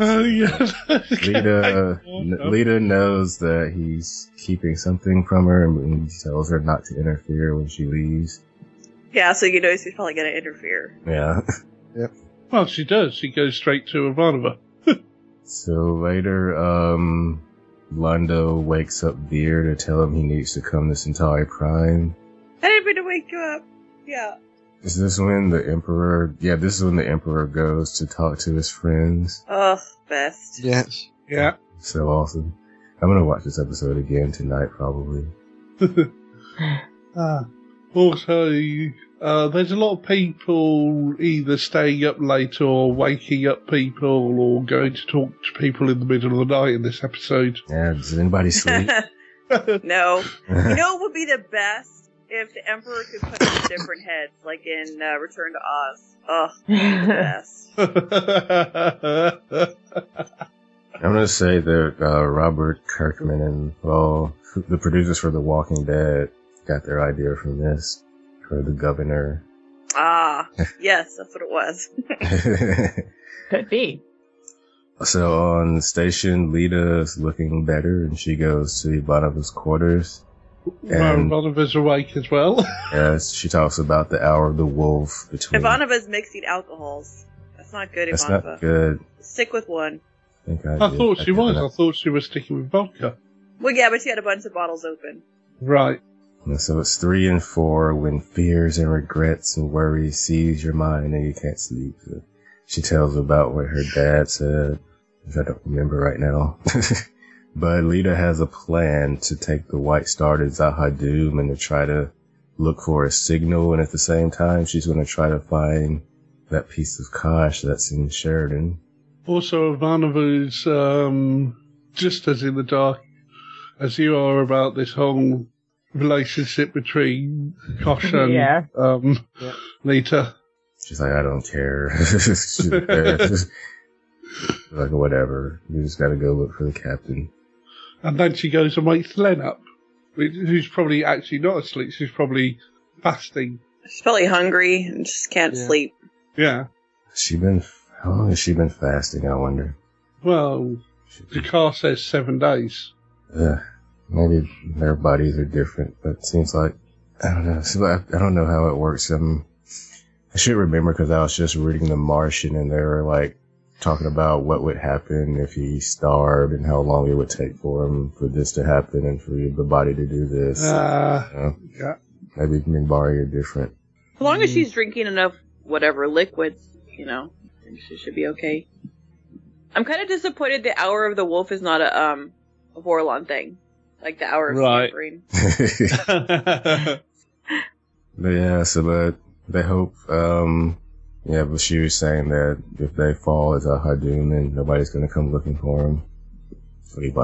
Oh, yeah. Lyta N- Lyta knows that he's keeping something from her and he tells her not to interfere when she leaves. Yeah, so you know she's probably gonna interfere. Yeah. Yep. Well, she does. She goes straight to Ivanova. So later, um Londo wakes up Vir to tell him he needs to come to Centauri Prime. I didn't mean to wake you up. Yeah. Is this when the Emperor yeah, this is when the Emperor goes to talk to his friends. Oh, best. Yes. Yeah. So awesome. I'm gonna watch this episode again tonight, probably. Ah. Also, uh, there's a lot of people either staying up late or waking up people or going to talk to people in the middle of the night in this episode. Yeah, does anybody sleep? no. You know what would be the best? If the Emperor could put us in different heads, like in uh, Return to Oz. Ugh, the best. I'm gonna say that uh, Robert Kirkman and well, the producers for The Walking Dead got their idea from this for the governor. Ah, yes, that's what it was. Could be. so on the station, Lyta's looking better, and she goes to Ivanova's quarters. And one of awake as well. yes, she talks about the hour of the wolf between. Ivanova's mixing alcohols. That's not good, That's Ivanova. not good. Stick with one. I think I, I did. thought she did was. that. I thought she was sticking with vodka. Well, yeah, but she had a bunch of bottles open. Right. So it's three and four when fears and regrets and worries seize your mind and you can't sleep. She tells about what her dad said, which I don't remember right now. but Lyta has a plan to take the White Star to Z'ha'dum and to try to look for a signal. And at the same time, she's going to try to find that piece of Kosh that's in Sheridan. Also, Ivanova's um, just as in the dark as you are about this whole relationship between Kosh and Yeah. um, Yeah. Lyta. She's like, I don't care. She's there. like, whatever. We just got to go look for the captain. And then she goes and wakes Len up, who's probably actually not asleep. She's probably fasting. She's probably hungry and just can't Yeah. sleep. Yeah. She been how long has she been fasting? I wonder. Well, the car says seven days. Ugh, maybe their bodies are different, but it seems like I don't know. So I, I don't know how it works. Um, I should remember because I was just reading The Martian, and they were like talking about what would happen if he starved and how long it would take for him for this to happen and for the body to do this. Uh, You know, yeah. maybe Minbari are different. As long as she's drinking enough, whatever, liquids, you know, I she should be okay. I'm kind of disappointed the Hour of the Wolf is not a, um, a Vorlon thing. Like the Hour of Right. Scampering. But yeah, so but they hope, um, yeah, but she was saying that if they fall as a Hadum, then nobody's gonna come looking for them.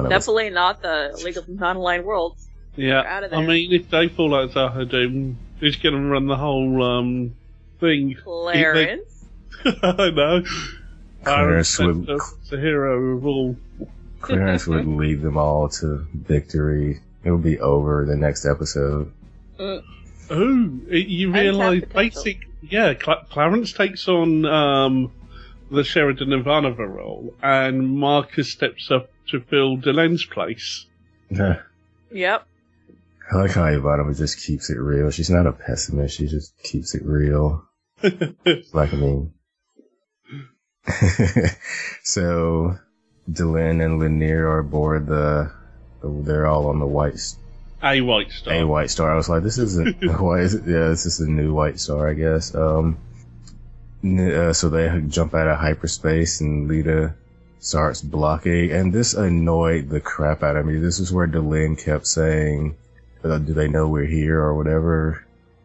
Definitely not the League of Non-Aligned Worlds. Yeah, out of I mean, if they fall out Z'ha'dum, who's going to run the whole um thing? Clarence. I know. Clarence Aaron would- Spencer's the hero of all. Clarence would lead them all to victory. It would be over the next episode. Mm. Oh, you realise Untapped potential. basic. Yeah, Cla- Clarence takes on um, the Sheridan Ivanova role, and Marcus steps up to fill Delenn's place. I Yep. I like how Ivanova just keeps it real. She's not a pessimist. She just keeps it real. like me. so, Delenn and Lennier are aboard the. They're all on the white A White Star. a white star. I was like, this is a why is it? Yeah, this is a new white star, I guess. Um, uh, so they jump out of hyperspace, and Lyta starts blocking, and this annoyed the crap out of me. This is where Delenn kept saying, uh, "Do they know we're here or whatever?"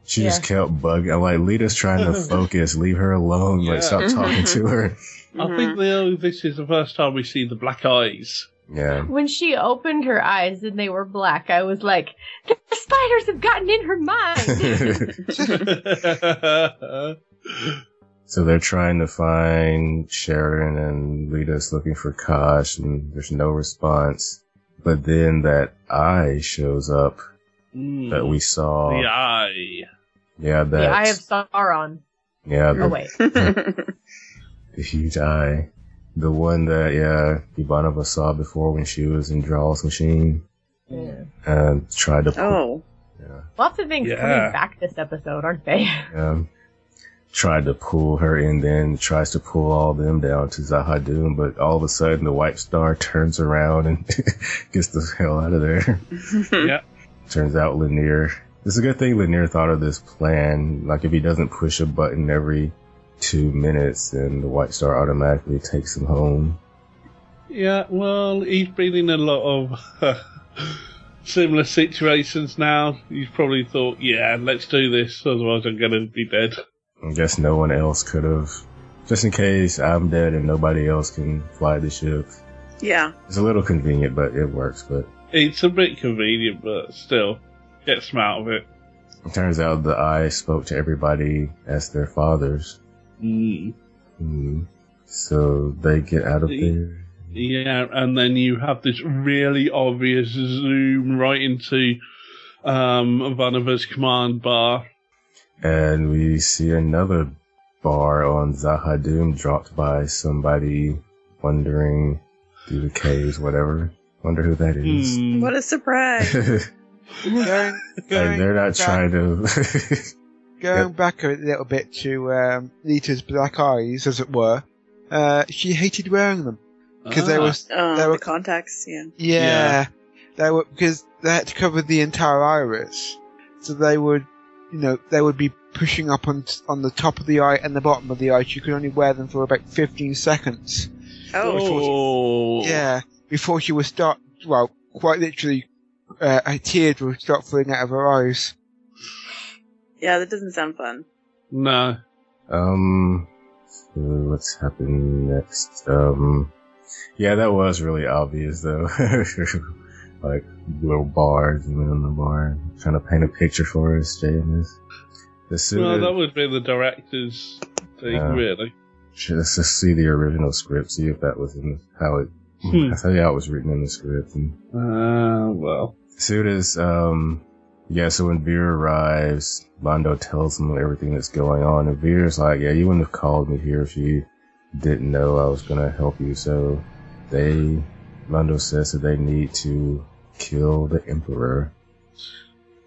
She just kept bugging. I'm like, Lyta's trying to focus. Leave her alone. Like, stop talking to her. I think though this is the first time we see the black eyes. Yeah. When she opened her eyes and they were black, I was like, the spiders have gotten in her mind. So they're trying to find Sharon and Lyta's looking for Kosh and there's no response. But then that eye shows up Mm. that we saw. The eye. Yeah, that. the Eye of Sauron. yeah, the, Oh wait. the huge eye. The one that, yeah, Ivanova saw before when she was in Draal's machine. Yeah. And tried to put, Oh. Lots of things Yeah. coming back this episode, aren't they? um, tried to pull her in, then tries to pull all them down to Z'ha'dum, but all of a sudden the White Star turns around and gets the hell out of there. yeah. Turns out Lennier. It's a good thing Lennier thought of this plan. Like if he doesn't push a button every two minutes, then the White Star automatically takes him home. Yeah, well, he's been in a lot of similar situations now. He's probably thought, yeah, let's do this, otherwise I'm going to be dead. I guess no one else could have. Just in case I'm dead and nobody else can fly the ship. Yeah. It's a little convenient, but it works. But It's a bit convenient, but still, get some out of it. it turns out the eye spoke to everybody as their fathers. Mm. Mm. So they get out of there. Yeah, and then you have this really obvious zoom right into um, Ivanova's command bar. And we see another bar on Z'ha'dum dropped by somebody wandering through the caves, whatever. Wonder who that is. Hmm. What a surprise. going, Like, going they're not back, trying to. going back a little bit to um, Lyta's black eyes, as it were. Uh, she hated wearing them because they Ah. was Uh, they the were contacts, yeah. yeah, they were because they had to cover the entire iris, so they would you know they would be pushing up on on the top of the eye and the bottom of the eye. She could only wear them for about fifteen seconds. Oh, Yeah, before she would start, well, quite literally, uh, her tears would start falling out of her eyes. Yeah, that doesn't sound fun. No. Um, so what's happening next? Um, yeah, that was really obvious though. like little bars and then in the bar, trying to paint a picture for us, JMS. As soon Well, as- that would be the director's thing, Yeah. really. Should let's just see the original script, see if that was in how it. Hmm. I tell you how it was written in the script. And Uh, well. Soon as um, yeah, so when Vir arrives, Londo tells him everything that's going on, and Vir's like, "Yeah, you wouldn't have called me here if you didn't know I was gonna help you." So they, Londo says that they need to kill the Emperor.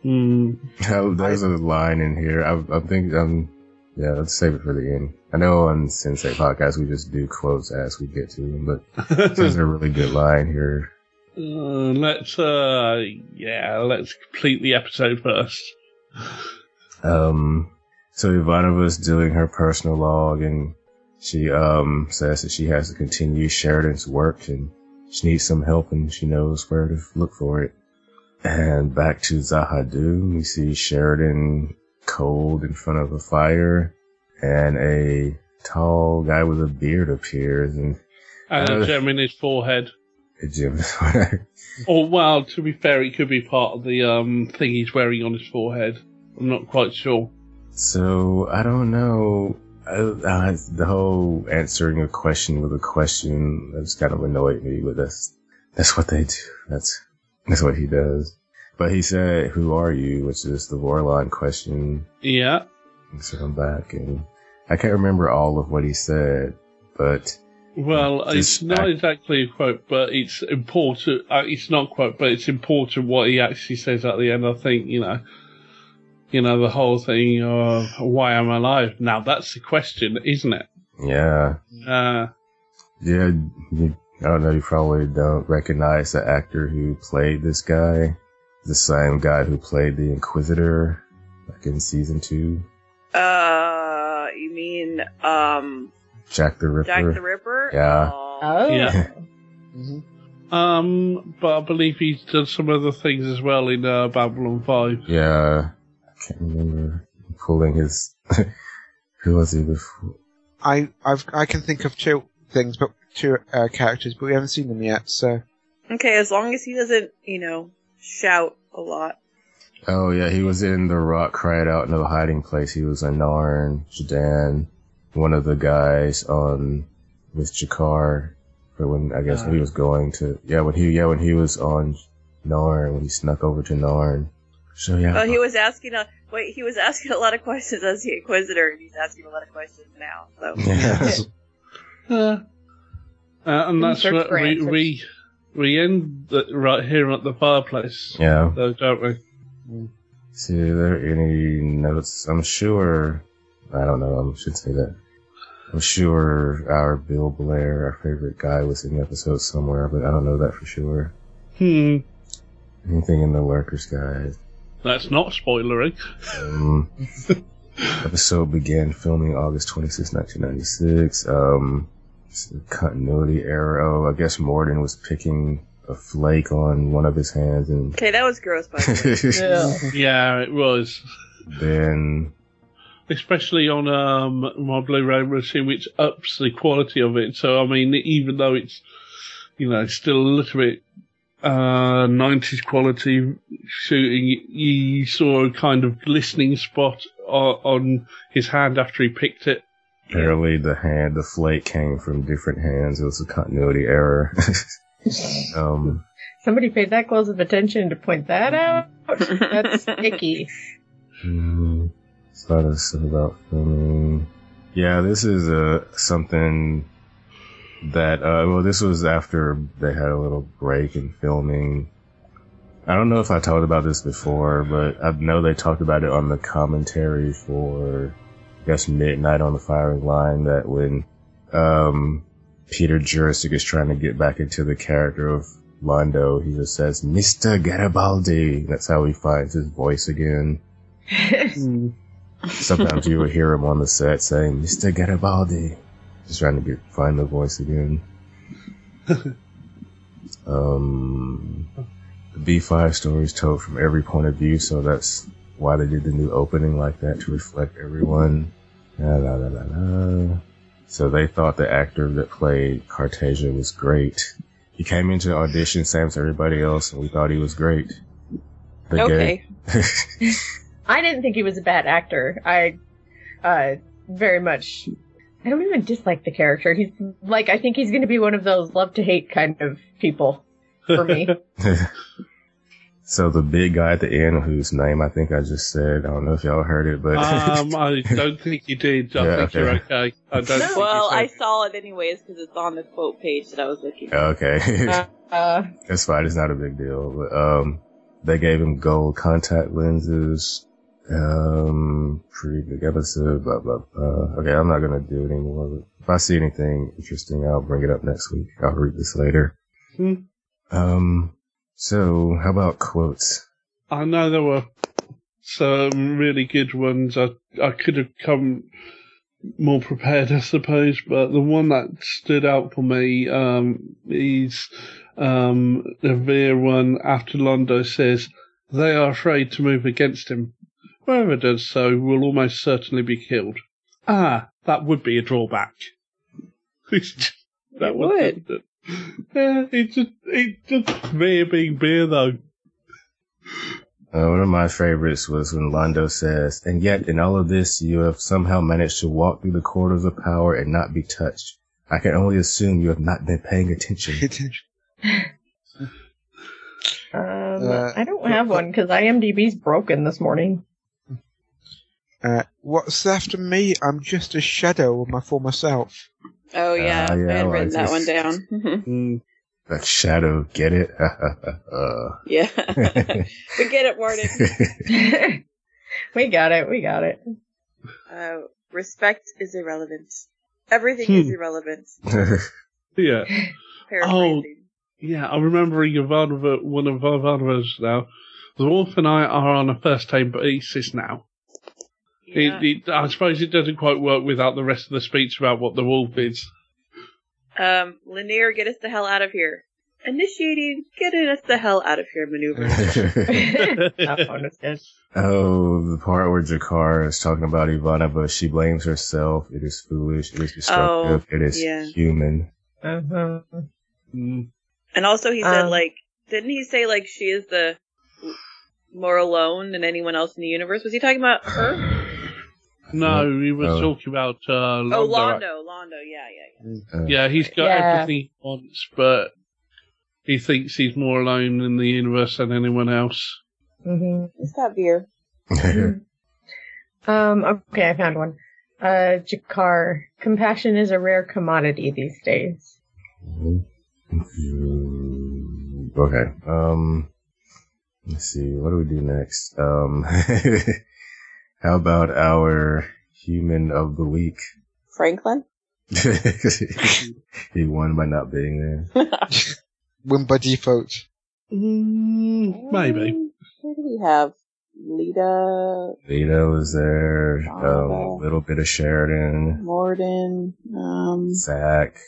Hmm. Oh, There's a line in here. I, I think um, yeah, let's save it for the end. I know on Sensei podcast we just do quotes as we get to them, but there's a really good line here. Uh, let's, uh, yeah, let's complete the episode first. Um, so Ivanova's doing her personal log and she, um, says that she has to continue Sheridan's work and she needs some help and she knows where to look for it. And back to Z'ha'dum, we see Sheridan cold in front of a fire and a tall guy with a beard appears and And Uh, a gem in his forehead. Jim. Or well, to be fair, it could be part of the um thing he's wearing on his forehead. I'm not quite sure. so I don't know. Uh, uh, the whole answering a question with a question that's kind of annoyed me, but that's that's what they do. That's that's what he does. But he said, "Who are you?" which is the Vorlon question. Yeah. So I'm back, and I can't remember all of what he said, but Well, it's not act- exactly a quote, but it's important. Uh, it's not a quote, but it's important what he actually says at the end. I think you know, you know, the whole thing of why I'm alive. Now that's the question, isn't it? yeah, Uh, yeah. You, I don't know. You probably don't recognize the actor who played this guy. The same guy who played the Inquisitor, like in season two, Uh, you mean um Jack the Ripper. Jack the Ripper? Yeah. Oh. yeah. Um, but I believe he's done some other things as well in uh, Babylon Five. Yeah, I can't remember pulling his. who was he before? I I've I can think of two things, but two uh, characters, but we haven't seen them yet. So Okay, as long as he doesn't, you know, shout a lot. Oh yeah, he was in the Rock Cried Out No Hiding Place. He was a Narn, Jadan, one of the guys on with G'Kar. For when I guess when he was going to yeah when he yeah when he was on Narn when he snuck over to Narn. So yeah, Oh, he was asking a wait. He was asking a lot of questions as the Inquisitor, and he's asking a lot of questions now. So Yes. Uh, uh, and that's Search what we, we we end the, right here at the fireplace. Yeah. Though, don't we? See, are there any notes? I'm sure. I don't know. I should say that. I'm sure our Bill Blair, our favorite guy, was in the episode somewhere, but I don't know that for sure. Hmm. Anything in the lurkers, Guide? That's not spoilery. Um, episode began filming August 26, 1996. Um, continuity error. Oh, I guess Morden was picking a flake on one of his hands, and okay, that was gross. By the way. Yeah, it was. then Especially on um, my Blu-ray machine, which ups the quality of it. So, I mean, even though it's, you know, still a little bit uh, 90s quality shooting, you saw a kind of glistening spot on, on his hand after he picked it. apparently the hand, the flake came from different hands. It was a continuity error. um, Somebody paid that close of attention to point that out. That's icky. Hmm. Thought of stuff about filming. Yeah, this is uh, something that, uh, well, this was after they had a little break in filming. I don't know if I talked about this before, but I know they talked about it on the commentary for, I guess, Midnight on the Firing Line that when, um, Peter Jurasik is trying to get back into the character of Londo, he just says, Mr. Garibaldi. That's how he finds his voice again. Sometimes you will hear him on the set saying, Mr. Garibaldi. Just trying to get, find the voice again. um, the B5 story is told from every point of view, so that's why they did the new opening like that to reflect everyone. La, la, la, la, la. So they thought the actor that played Cartagia was great. He came into the audition, same as everybody else, and we thought he was great. They Okay. gave- I didn't think he was a bad actor. I, uh, very much. I don't even dislike the character. He's like, I think he's going to be one of those love to hate kind of people for me. so the big guy at the end, whose name I think I just said, I don't know if y'all heard it, but Um, I don't think you did. I Yeah, think you're okay. okay. I don't think well, I saw it anyways because it's on the quote page that I was looking. at. okay, uh, that's fine. It's not a big deal. But um, they gave him gold contact lenses. Um, pretty big episode. Blah blah blah. Okay, I'm not gonna do it anymore. But if I see anything interesting, I'll bring it up next week. I'll read this later. Hmm. Um, so how about quotes? I know there were some really good ones. I I could have come more prepared, I suppose, but the one that stood out for me um, is um, the Vir one after Londo says they are afraid to move against him. Whoever does so will almost certainly be killed. Ah, that would be a drawback. that It would. Yeah, it's just it's just Vir being Vir though. Uh, one of my favorites was when Londo says, and yet in all of this, you have somehow managed to walk through the corridors of power and not be touched. I can only assume you have not been paying attention. Um, Uh, I don't have one because IMDb's broken this morning. Uh, what's after me? I'm just a shadow of my former self. Oh yeah, Ah, yeah, I had written that one down. Mhm. That shadow, get it? uh, yeah, we get it, Morden. we got it. We got it. Uh, respect is irrelevant. Everything is Hmm. irrelevant. Yeah. Paraphrasing. Yeah, I'm remembering Ivanova, one of Ivanova's now. The Wolf and I are on a first time basis now. Yeah. It, it, I suppose it doesn't quite work without the rest of the speech about what the wolf is. Um, Lennier, get us the hell out of here. Initiating, getting us the hell out of here maneuver. that one was good. oh, the part where G'Kar is talking about Ivana, but she blames herself. It is foolish. It is destructive. Oh, it is yeah. human. Uh-huh. Mm. and also he said Um, like, didn't he say like she is the more alone than anyone else in the universe? Was he talking about her? No, he was Oh. talking about uh, Oh, Londo. Londo, Londo, yeah, yeah, yeah. Uh, Yeah, he's got Yeah. everything he wants, but he thinks he's more alone in the universe than anyone else. Mm-hmm. It's got beer. Um, okay, I found one. Uh, G'Kar, compassion is a rare commodity these days. okay. Um, let's see. What do we do next? Um, how about our human of the week? Franklin? he won by not being there. Win by default. Mm, maybe. Who do we have? Lyta, Vito was there. Um, Oh. a little bit of Sheridan. Morden, um, Zack.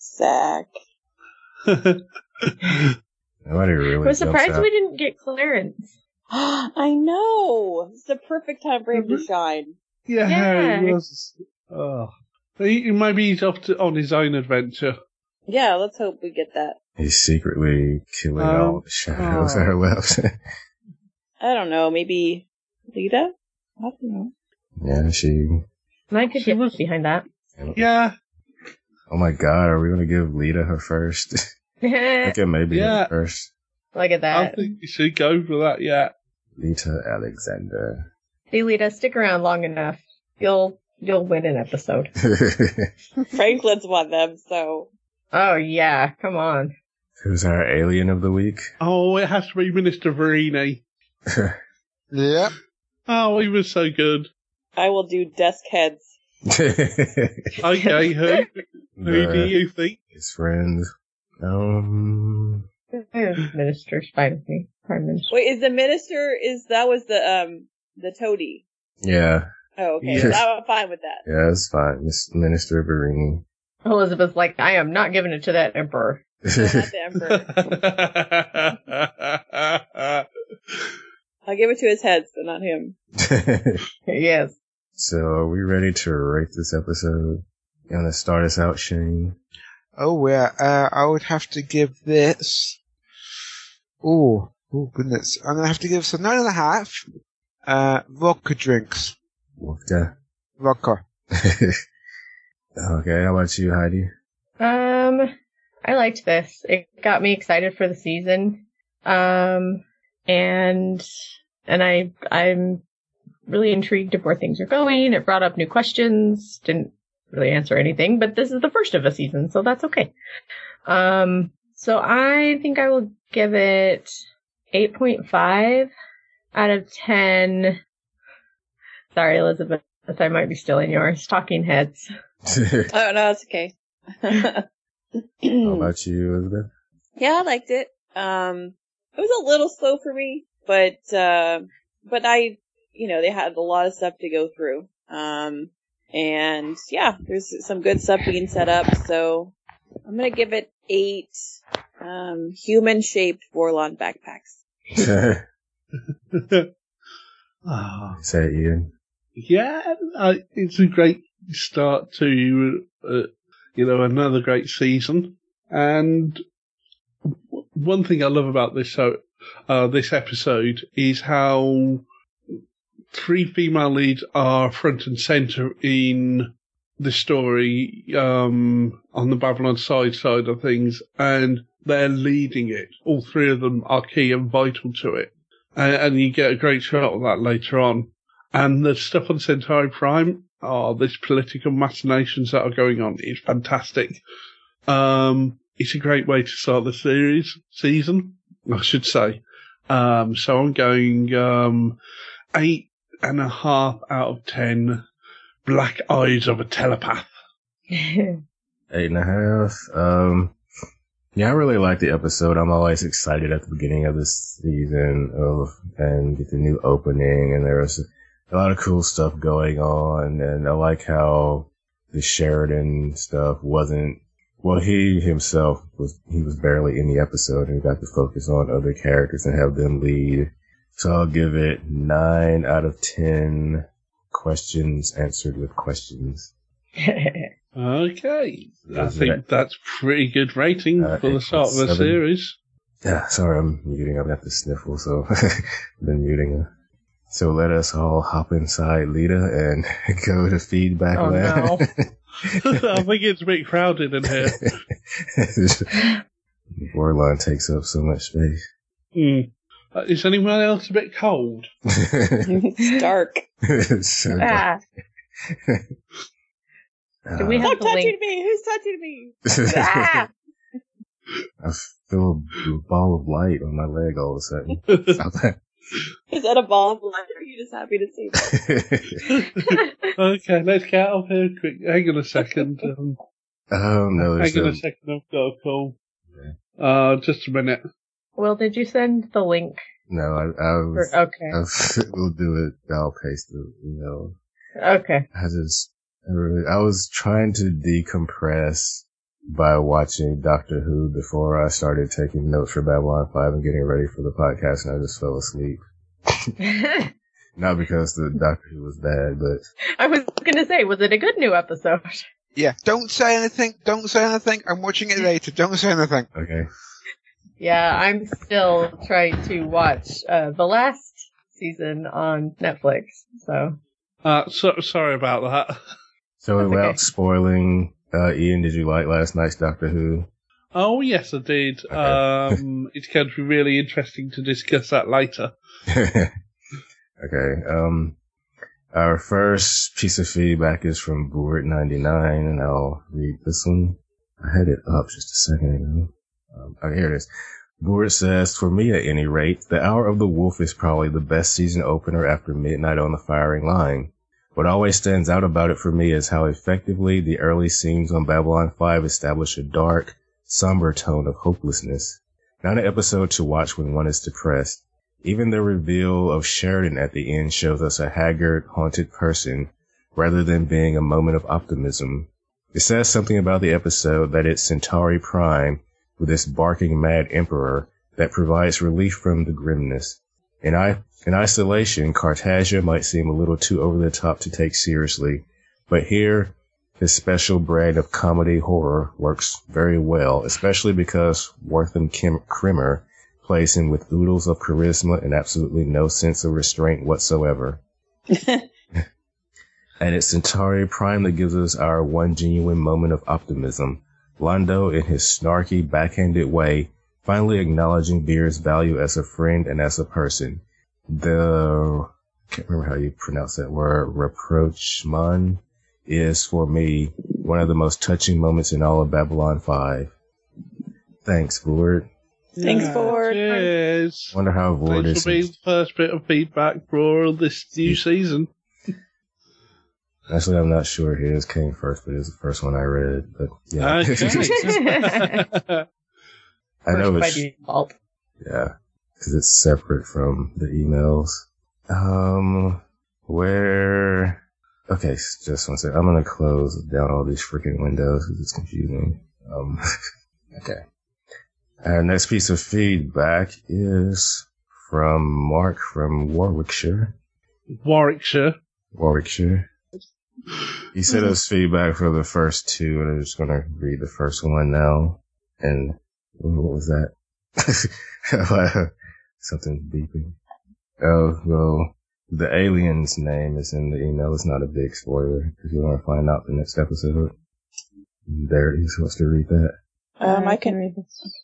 Zack. Nobody really. I was surprised out. we didn't get Clarence. I know. It's the perfect time for him to shine. Yeah, Yeah. he was. Oh. He, maybe he's off to, on his own adventure. Yeah, let's hope we get that. He's secretly killing Um, all the shadows that are left. I don't know. Maybe Lyta. I don't know. yeah, she. I could get behind that. Yeah, Oh my god, are we gonna give Lyta her first? I Look think it may be Yeah. her first. At that. I think you should go for that, yeah. Lyta Alexander. Hey, Lyta, stick around long enough. You'll you'll win an episode. Franklin's won them, so Oh yeah, come on. Who's our alien of the week? Oh, it has to be Minister Virini. Yeah. Oh, he was so good. I will do desk heads. Okay, who? Who do you think? his friends. Um, Minister's fine with me. Prime Minister. Wait, is the minister? Is that was the um the toady? yeah, Oh, okay. Yes. I'm fine with that. yeah, that's fine. Miss Minister Virini. Elizabeth's like, I am not giving it to that emperor. No, not the emperor. I'll give it to his heads, but not him. yes. so, are we ready to rate this episode? You want to start us out, Shane? Oh yeah. Uh, I would have to give this. Oh, oh goodness. I'm gonna have to give this a nine and a half. Uh, vodka drinks. Vodka. Vodka. okay, how about you, Heidi? Um, I liked this. It got me excited for the season. Um, and and I I'm really intrigued of where things are going. It brought up new questions. Didn't really answer anything, but this is the first of a season, so that's okay. Um, so I think I will give it 8.5 out of 10. Sorry, Elizabeth. I might be stealing yours. Talking heads. Oh no, it's okay. How about you, Elizabeth? Yeah, I liked it. Um, it was a little slow for me, but uh, but I, you know, they had a lot of stuff to go through. Um, and yeah, there's some good stuff being set up. So I'm gonna give it eight um, human-shaped Vorlon backpacks. Ah. Say it, Ian. yeah, uh, it's a great start to, uh, you know, another great season. And w- one thing I love about this so uh, this episode is how three female leads are front and center in the story um, on the Babylon side side of things, and they're leading it. All three of them are key and vital to it, and, and you get a great shot of that later on. And the stuff on Centauri Prime, oh, this political machinations that are going on is fantastic. Um, it's a great way to start the series season, I should say. Um, so I'm going um, eight and a half out of ten. Black eyes of a telepath. Eight and a half. Um, yeah, I really like the episode. I'm always excited at the beginning of the season of and get the new opening, and there was a lot of cool stuff going on, and I like how the Sheridan stuff wasn't. Well, he himself was he was barely in the episode, and got to focus on other characters and have them lead. So I'll give it nine out of ten questions answered with questions. Okay, I think it- that's pretty good rating Uh, for the start of the seven. series. Yeah, sorry, I'm muting. I've got the sniffle, so I've been muting. her. So let us all hop inside Lyta and go to feedback Oh, land. I think it's a bit crowded in here. Vorlon takes up so much space. Hmm. Uh, is anyone else a bit cold? it's dark. it's so Ah. Do we Uh, have Stop touching link? me! Who's touching me? ah! I feel a ball of light on my leg all of a sudden. Stop that. Is that a ball of light? Or are you just happy to see that? okay, let's get out of here quick. Hang on a second. Um, Um, no, hang on no, a second, I've got a call. Uh, just a minute. Will, did you send the link? no, I, I was, For, okay. I we'll do it. I'll paste the email. Okay. I just, I, really, I was trying to decompress by watching Doctor Who before I started taking notes for Babylon 5 and getting ready for the podcast and I just fell asleep. Not because the Doctor Who was bad, but I was gonna say, was it a good new episode? Yeah, don't say anything. Don't say anything. I'm watching it later. Don't say anything. okay. Yeah, I'm still trying to watch uh, the last season on Netflix. So Uh, so, sorry about that. So That's without okay. spoiling, uh, Ian, did you like last night's Doctor Who? Oh, yes, I did. Um, it's going to be really interesting to discuss that later. okay. Um, our first piece of feedback is from Board99, and I'll read this one. I had it up just a second ago. Um, okay, here it is. Board says, for me at any rate, The Hour of the Wolf is probably the best season opener after Midnight on the Firing Line. What always stands out about it for me is how effectively the early scenes on Babylon 5 establish a dark, somber tone of hopelessness. Not an episode to watch when one is depressed. Even the reveal of Sheridan at the end shows us a haggard, haunted person rather than being a moment of optimism. It says something about the episode that it's Centauri Prime with this barking mad emperor that provides relief from the grimness. In, I, in isolation, Cartagia might seem a little too over the top to take seriously, but here, his special brand of comedy horror works very well, especially because Wortham Kim- Krimmer plays him with oodles of charisma and absolutely no sense of restraint whatsoever. and it's Centauri Prime that gives us our one genuine moment of optimism. Londo, in his snarky, backhanded way, finally acknowledging Vir's value as a friend and as a person. The, can't remember how you pronounce that word, rapprochement is for me one of the most touching moments in all of Babylon 5. Thanks, Board. Thanks, Yeah, Ford. Cheers. Wonder how Board Thanks is. for being the first bit of feedback for this new season. Actually, I'm not sure his came first, but it's the first one I read. But yeah, Okay. I know it's default. yeah, because it's separate from the emails. Um, where? Okay, s- just one second. I'm gonna close down all these freaking windows because it's confusing. Um, okay. Our next piece of feedback is from Mark from Warwickshire. Warwickshire. Warwickshire. He sent us feedback for the first two, and I'm just gonna read the first one now. And what was that? Something beeping. Oh, well, the alien's name is in the email. It's not a big spoiler if you want to find out the next episode. There, he supposed to read that. Um, I can read this.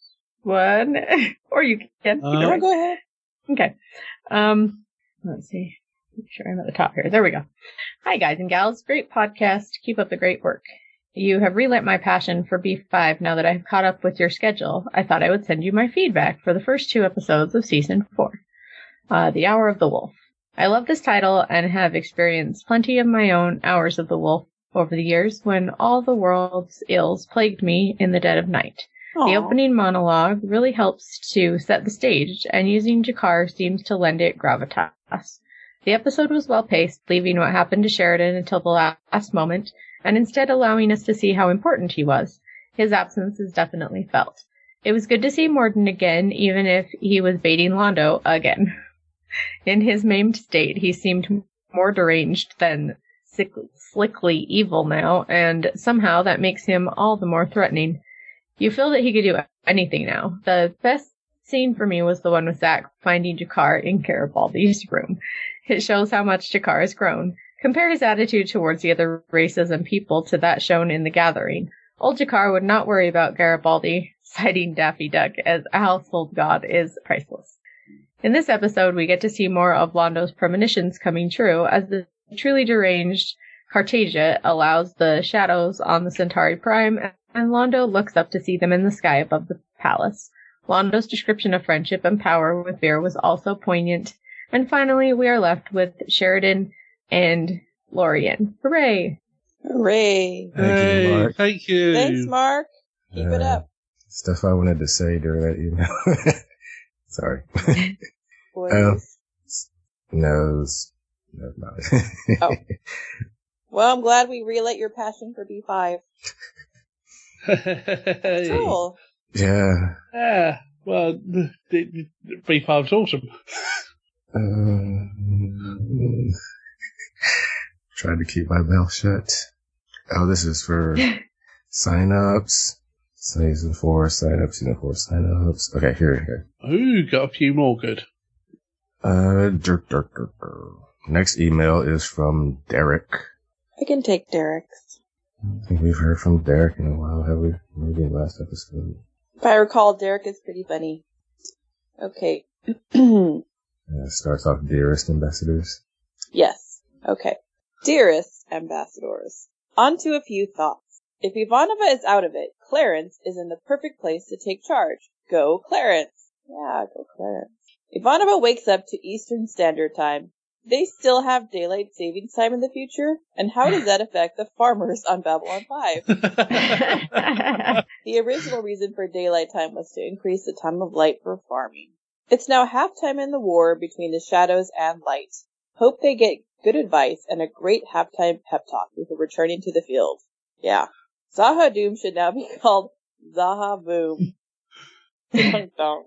One, or you can. Uh, No, go ahead. Okay. Um, let's see. Make sure I'm at the top here. There we go. Hi, guys and gals. Great podcast. Keep up the great work. You have relit my passion for B5 now that I've caught up with your schedule. I thought I would send you my feedback for the first two episodes of season four. Uh, the Hour of the Wolf. I love this title and have experienced plenty of my own Hours of the Wolf over the years when all the world's ills plagued me in the dead of night. The opening monologue really helps to set the stage, and using G'Kar seems to lend it gravitas. The episode was well paced, leaving what happened to Sheridan until the last moment, and instead allowing us to see how important he was. His absence is definitely felt. It was good to see Morden again, even if he was baiting Londo again. In his maimed state, he seemed more deranged than sick- slickly evil now, and somehow that makes him all the more threatening. You feel that he could do anything now. The best scene for me was the one with Zack finding G'Kar in Garibaldi's room. It shows how much G'Kar has grown. Compare his attitude towards the other races and people to that shown in The Gathering. Old G'Kar would not worry about Garibaldi, citing Daffy Duck as a household god is priceless. In this episode, we get to see more of Londo's premonitions coming true as the truly deranged Cartagia allows the shadows on the Centauri Prime, and Londo looks up to see them in the sky above the palace. Londo's description of friendship and power with Vir was also poignant. And finally, we are left with Sheridan and Lorian. Hooray! Hooray. Thank you, Mark. thank you. Thanks, Mark. Keep it Uh, up. Stuff I wanted to say during that email. Sorry. Boys. Um, no, it's- no, no. Oh. Well, I'm glad we relit your passion for B5. Cool. yeah. Yeah. Well, the, the, the B5's awesome. Um, trying to keep my mouth shut. Oh, this is for sign-ups. Season 4 sign-ups, season 4 sign-ups. Okay, here, here. Ooh, got a few more good. Uh, dirk, dirk, dirk, dirk. Next email is from Derek. I can take Derek's. I think we've heard from Derek in a while, have we? Maybe in the last episode. If I recall, Derek is pretty funny. Okay. Uh, starts off dearest ambassadors. yes. Okay. Dearest ambassadors, on to a few thoughts. If Ivanova is out of it, Clarence is in the perfect place to take charge. Go Clarence! Yeah, go Clarence. Ivanova wakes up to Eastern Standard Time. They still have daylight savings time in the future? And how does that affect the farmers on Babylon 5? The original reason for daylight time was to increase the time of light for farming. It's now halftime in the war between the shadows and light. Hope they get good advice and a great halftime pep talk before returning to the field. Yeah. Zaha Doom should now be called Zaha Boom. Dun dun.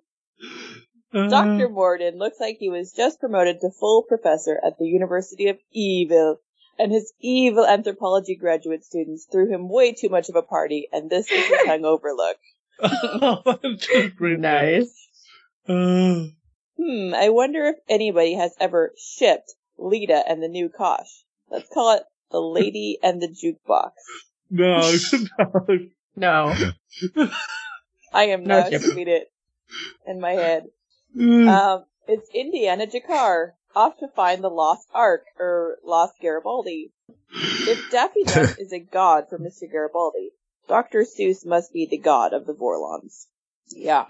Dr. Morden looks like he was just promoted to full professor at the University of Evil, and his evil anthropology graduate students threw him way too much of a party, and this is his hungover look. nice. Uh, Hmm, I wonder if anybody has ever shipped Lyta and the new Kosh. Let's call it the lady and the jukebox. no, no. No. I am No now ship. shipping it in my head. Um, it's Indiana G'Kar, off to find the lost Ark, or lost Garibaldi. If Daffy Duck is a god for Mr. Garibaldi, Dr. Seuss must be the god of the Vorlons. Yeah,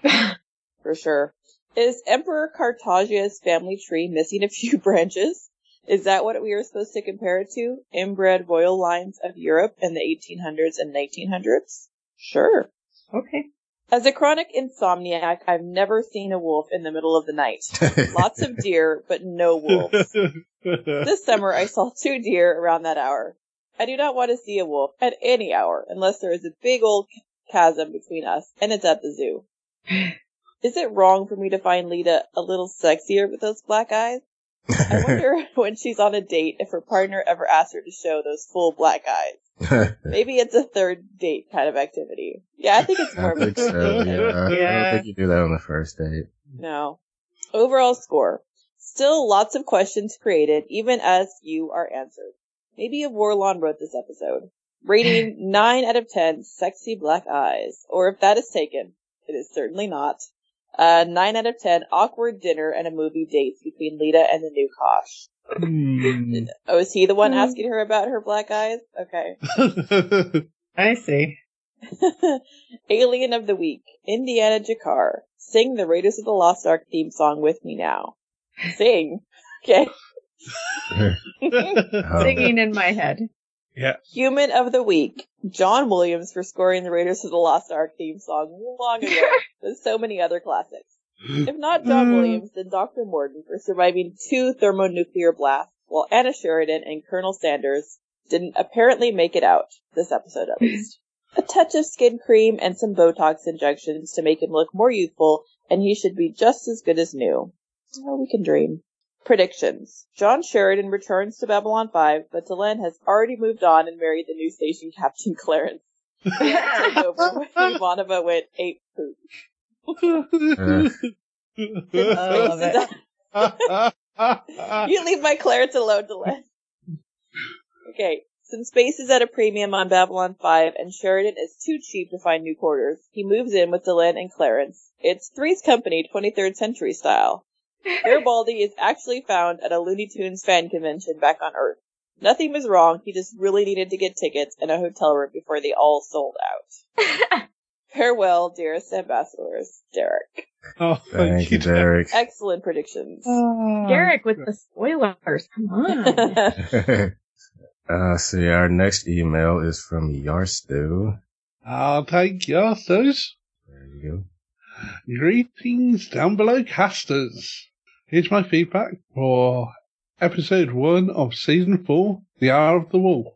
for sure. Is Emperor Cartagia's family tree missing a few branches? Is that what we are supposed to compare it to? Inbred royal lines of Europe in the 1800s and 1900s? Sure. Okay. As a chronic insomniac, I've never seen a wolf in the middle of the night. Lots of deer, but no wolves. This summer I saw two deer around that hour. I do not want to see a wolf at any hour unless there is a big old chasm between us and it's at the zoo. Is it wrong for me to find Lyta a little sexier with those black eyes? I wonder when she's on a date if her partner ever asks her to show those full black eyes. Maybe it's a third date kind of activity. Yeah, I think it's more I of a think so. Yeah, I- I don't think you do that on the first date. No. Overall score. Still lots of questions created, even as you are answered. Maybe a Vorlon wrote this episode. Rating 9 out of 10 sexy black eyes. Or if that is taken, it is certainly not. Uh, 9 out of 10 awkward dinner and a movie dates between Lyta and the new Kosh. Hmm. Oh, is he the one Hmm. asking her about her black eyes? Okay. I see. Alien of the Week, Indiana G'Kar. Sing the Raiders of the Lost Ark theme song with me now. Sing. Okay. Singing in my head. Yeah. Human of the Week, John Williams for scoring the Raiders of the Lost Ark theme song long ago, with so many other classics. If not mm. John Williams, then Dr. Morden for surviving two thermonuclear blasts, while Anna Sheridan and Colonel Sanders didn't apparently make it out, this episode at least. A touch of skin cream and some Botox injections to make him look more youthful, and he should be just as good as new. Oh, we can dream. Predictions. John Sheridan returns to Babylon 5, but Delenn has already moved on and married the new station captain Clarence. He had to take over when Ivanova went ape poop. Uh, I love it. you leave my Clarence alone, Delenn. Okay, since space is at a premium on Babylon 5 and Sheridan is too cheap to find new quarters, he moves in with Delenn and Clarence. It's Three's Company 23rd century style. Garibaldi is actually found at a Looney Tunes fan convention back on Earth. Nothing was wrong, he just really needed to get tickets and a hotel room before they all sold out. Farewell, dearest ambassadors. Derek. Oh, thank you, Derek. Excellent predictions. Derek with the spoilers. Come on. uh, see, our next email is from Yarstu. I'll take yours. those. There you go. Greetings down below, casters. Here's my feedback for episode one of season four, The Hour of the Wolf.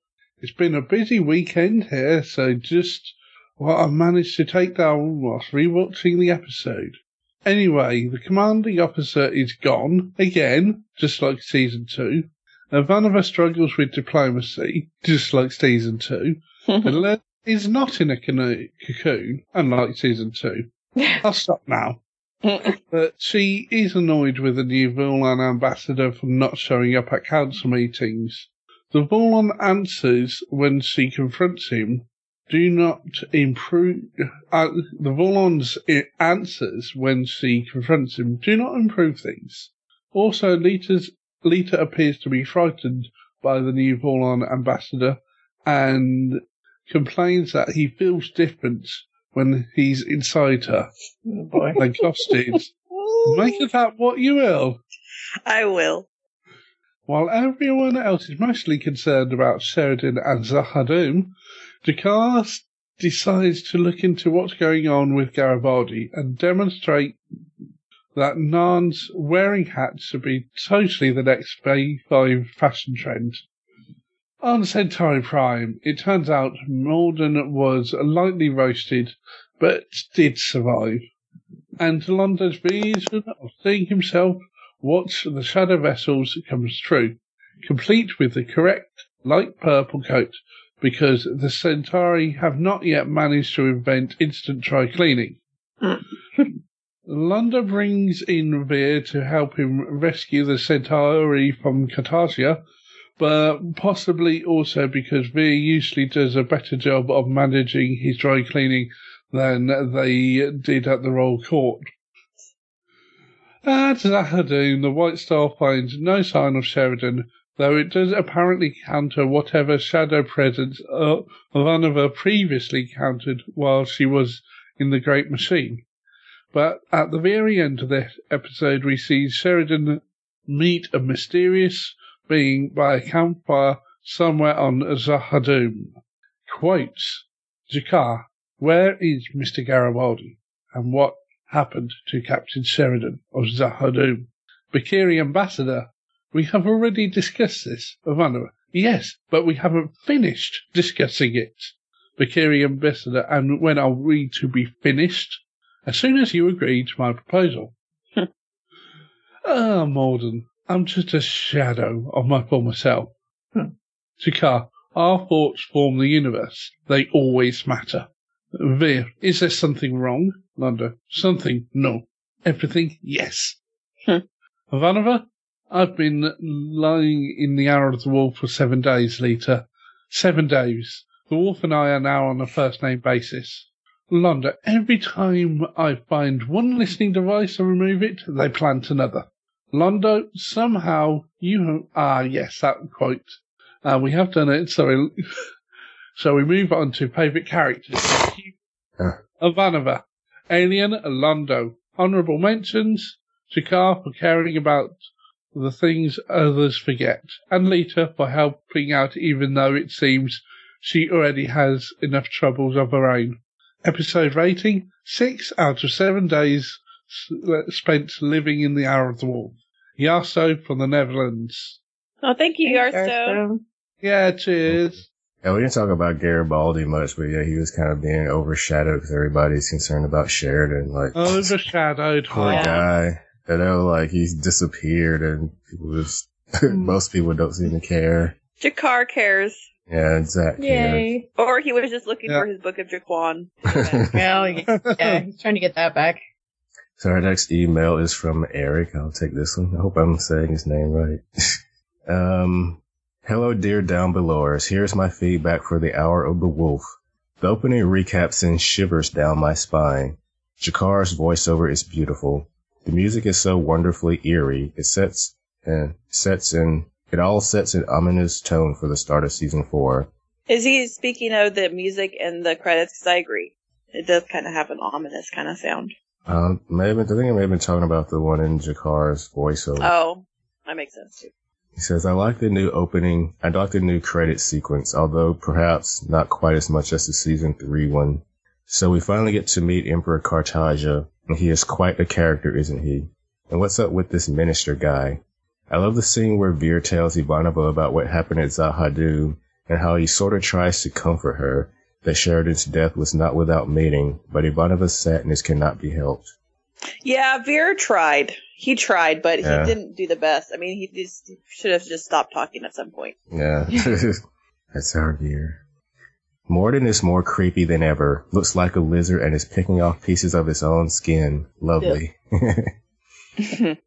It's been a busy weekend here, so just what I've managed to take down whilst rewatching the episode. Anyway, the commanding officer is gone again, just like season two. And Ivanova struggles with diplomacy, just like season two. and Len is not in a cano- cocoon, unlike season two. I'll stop now. Mm. Uh, but she is annoyed with the new Vorlon ambassador for not showing up at council meetings. The Vorlon answers when she confronts him do not improve. Uh, the Vorlon's uh, answers when she confronts him do not improve things. Also, Lyta's, Lyta appears to be frightened by the new Vorlon ambassador and complains that he feels different when he's inside her. Oh boy. Like hostage. Make of that what you will. I will. While everyone else is mostly concerned about Sheridan and Z'ha'dum, G'Kar decides to look into what's going on with Garibaldi and demonstrate that Narn's wearing hats should be totally the next Bay5 fashion trend. On Centauri Prime, it turns out Morden was lightly roasted, but did survive. And Londo's vision of seeing himself watch the shadow vessels comes true, complete with the correct light purple coat, because the Centauri have not yet managed to invent instant dry cleaning. London brings in Vir to help him rescue the Centauri from Cartagia, but possibly also because Vir usually does a better job of managing his dry cleaning than they did at the Royal Court. At Z'ha'dum, the White Star finds no sign of Sheridan, though it does apparently counter whatever shadow presence uh, previously countered while she was in the Great Machine. But at the very end of the episode, we see Sheridan meet a mysterious being by a campfire somewhere on Z'ha'dum. Quotes, G'Kar, where is Mr. Garibaldi? And what happened to Captain Sheridan of Z'ha'dum? Bakiri Ambassador, we have already discussed this, Ivanova. Yes, but we haven't finished discussing it. Bakiri Ambassador, and when are we to be finished? As soon as you agree to my proposal. Ah, Morden, I'm just a shadow of my former self. Hmm. G'Kar, our thoughts form the universe. They always matter. Vir, is there something wrong? Lando, something? No. Everything? Yes. Hmm. Ivanova, I've been lying in the Hour of the Wolf for seven days, Lyta. Seven days. The wolf and I are now on a first name basis. Londa, every time I find one listening device and remove it, they plant another. Londo, somehow you ah yes, that quote. Uh, we have done it, so we, so we move on to favourite characters. Ivanova, Alien, Londo. Honourable mentions, G'Kar for caring about the things others forget, and Lyta for helping out even though it seems she already has enough troubles of her own. Episode rating, 6 out of 7 days spent living in the Hour of the Wolf. Yaso from the Netherlands. Oh, thank you, Thanks, Yarstone. Yeah, cheers. Yeah, we didn't talk about Garibaldi much, but yeah, he was kind of being overshadowed because everybody's concerned about Sheridan. Like, Overshadowed. poor heart. guy. You know, like he's disappeared and people just, mm. most people don't seem to care. G'Kar cares. Yeah, exactly. Yay. Or he was just looking Yeah. for his book of G'Quan. Well, yeah, he's trying to get that back. So our next email is from Eric. I'll take this one. I hope I'm saying his name right. um, hello, dear down belowers. Here's my feedback for the Hour of the Wolf. The opening recap sends shivers down my spine. G'Kar's voiceover is beautiful. The music is so wonderfully eerie. It sets and sets in. It all sets an ominous tone for the start of season four. Is he speaking of the music and the credits? Because I agree. It does kind of have an ominous kind of sound. Um, maybe I think I may have been talking about the one in G'Kar's voiceover. Oh, that makes sense too. He says, I like the new opening. I like the new credit sequence, although perhaps not quite as much as the season three one. So we finally get to meet Emperor Cartagia, and he is quite a character, isn't he? And what's up with this minister guy? I love the scene where Vir tells Ivanova about what happened at Z'ha'dum and how he sort of tries to comfort her that Sheridan's death was not without meaning, but Ivanova's sadness cannot be helped. Yeah, Vir tried. He tried, but Yeah. he didn't do the best. I mean, he just should have just stopped talking at some point. Yeah. That's our gear. Morden is more creepy than ever. Looks like a lizard and is picking off pieces of his own skin. Lovely.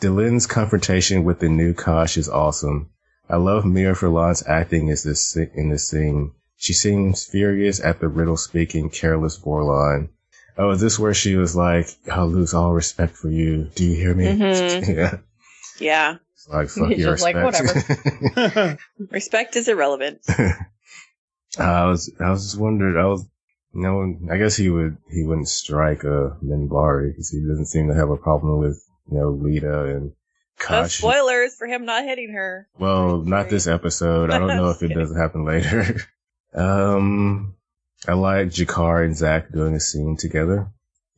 Delenn's confrontation with the new Kosh is awesome. I love Mira Furlan's acting as this in this scene. She seems furious at the riddle speaking careless Vorlon. Oh, is this where she was like, I'll lose all respect for you. Do you hear me? Mhm. yeah. Yeah. It's like, fuck He's your just like, respect. Respect is irrelevant. I was, I was just wondering, I was, you know, I guess he would, he wouldn't strike a Minbari because he doesn't seem to have a problem with, you know, Lyta and No Kosh. spoilers for him not hitting her. Well, not this episode. I don't know if it doesn't happen later. Um, I like G'Kar and Zack doing a scene together.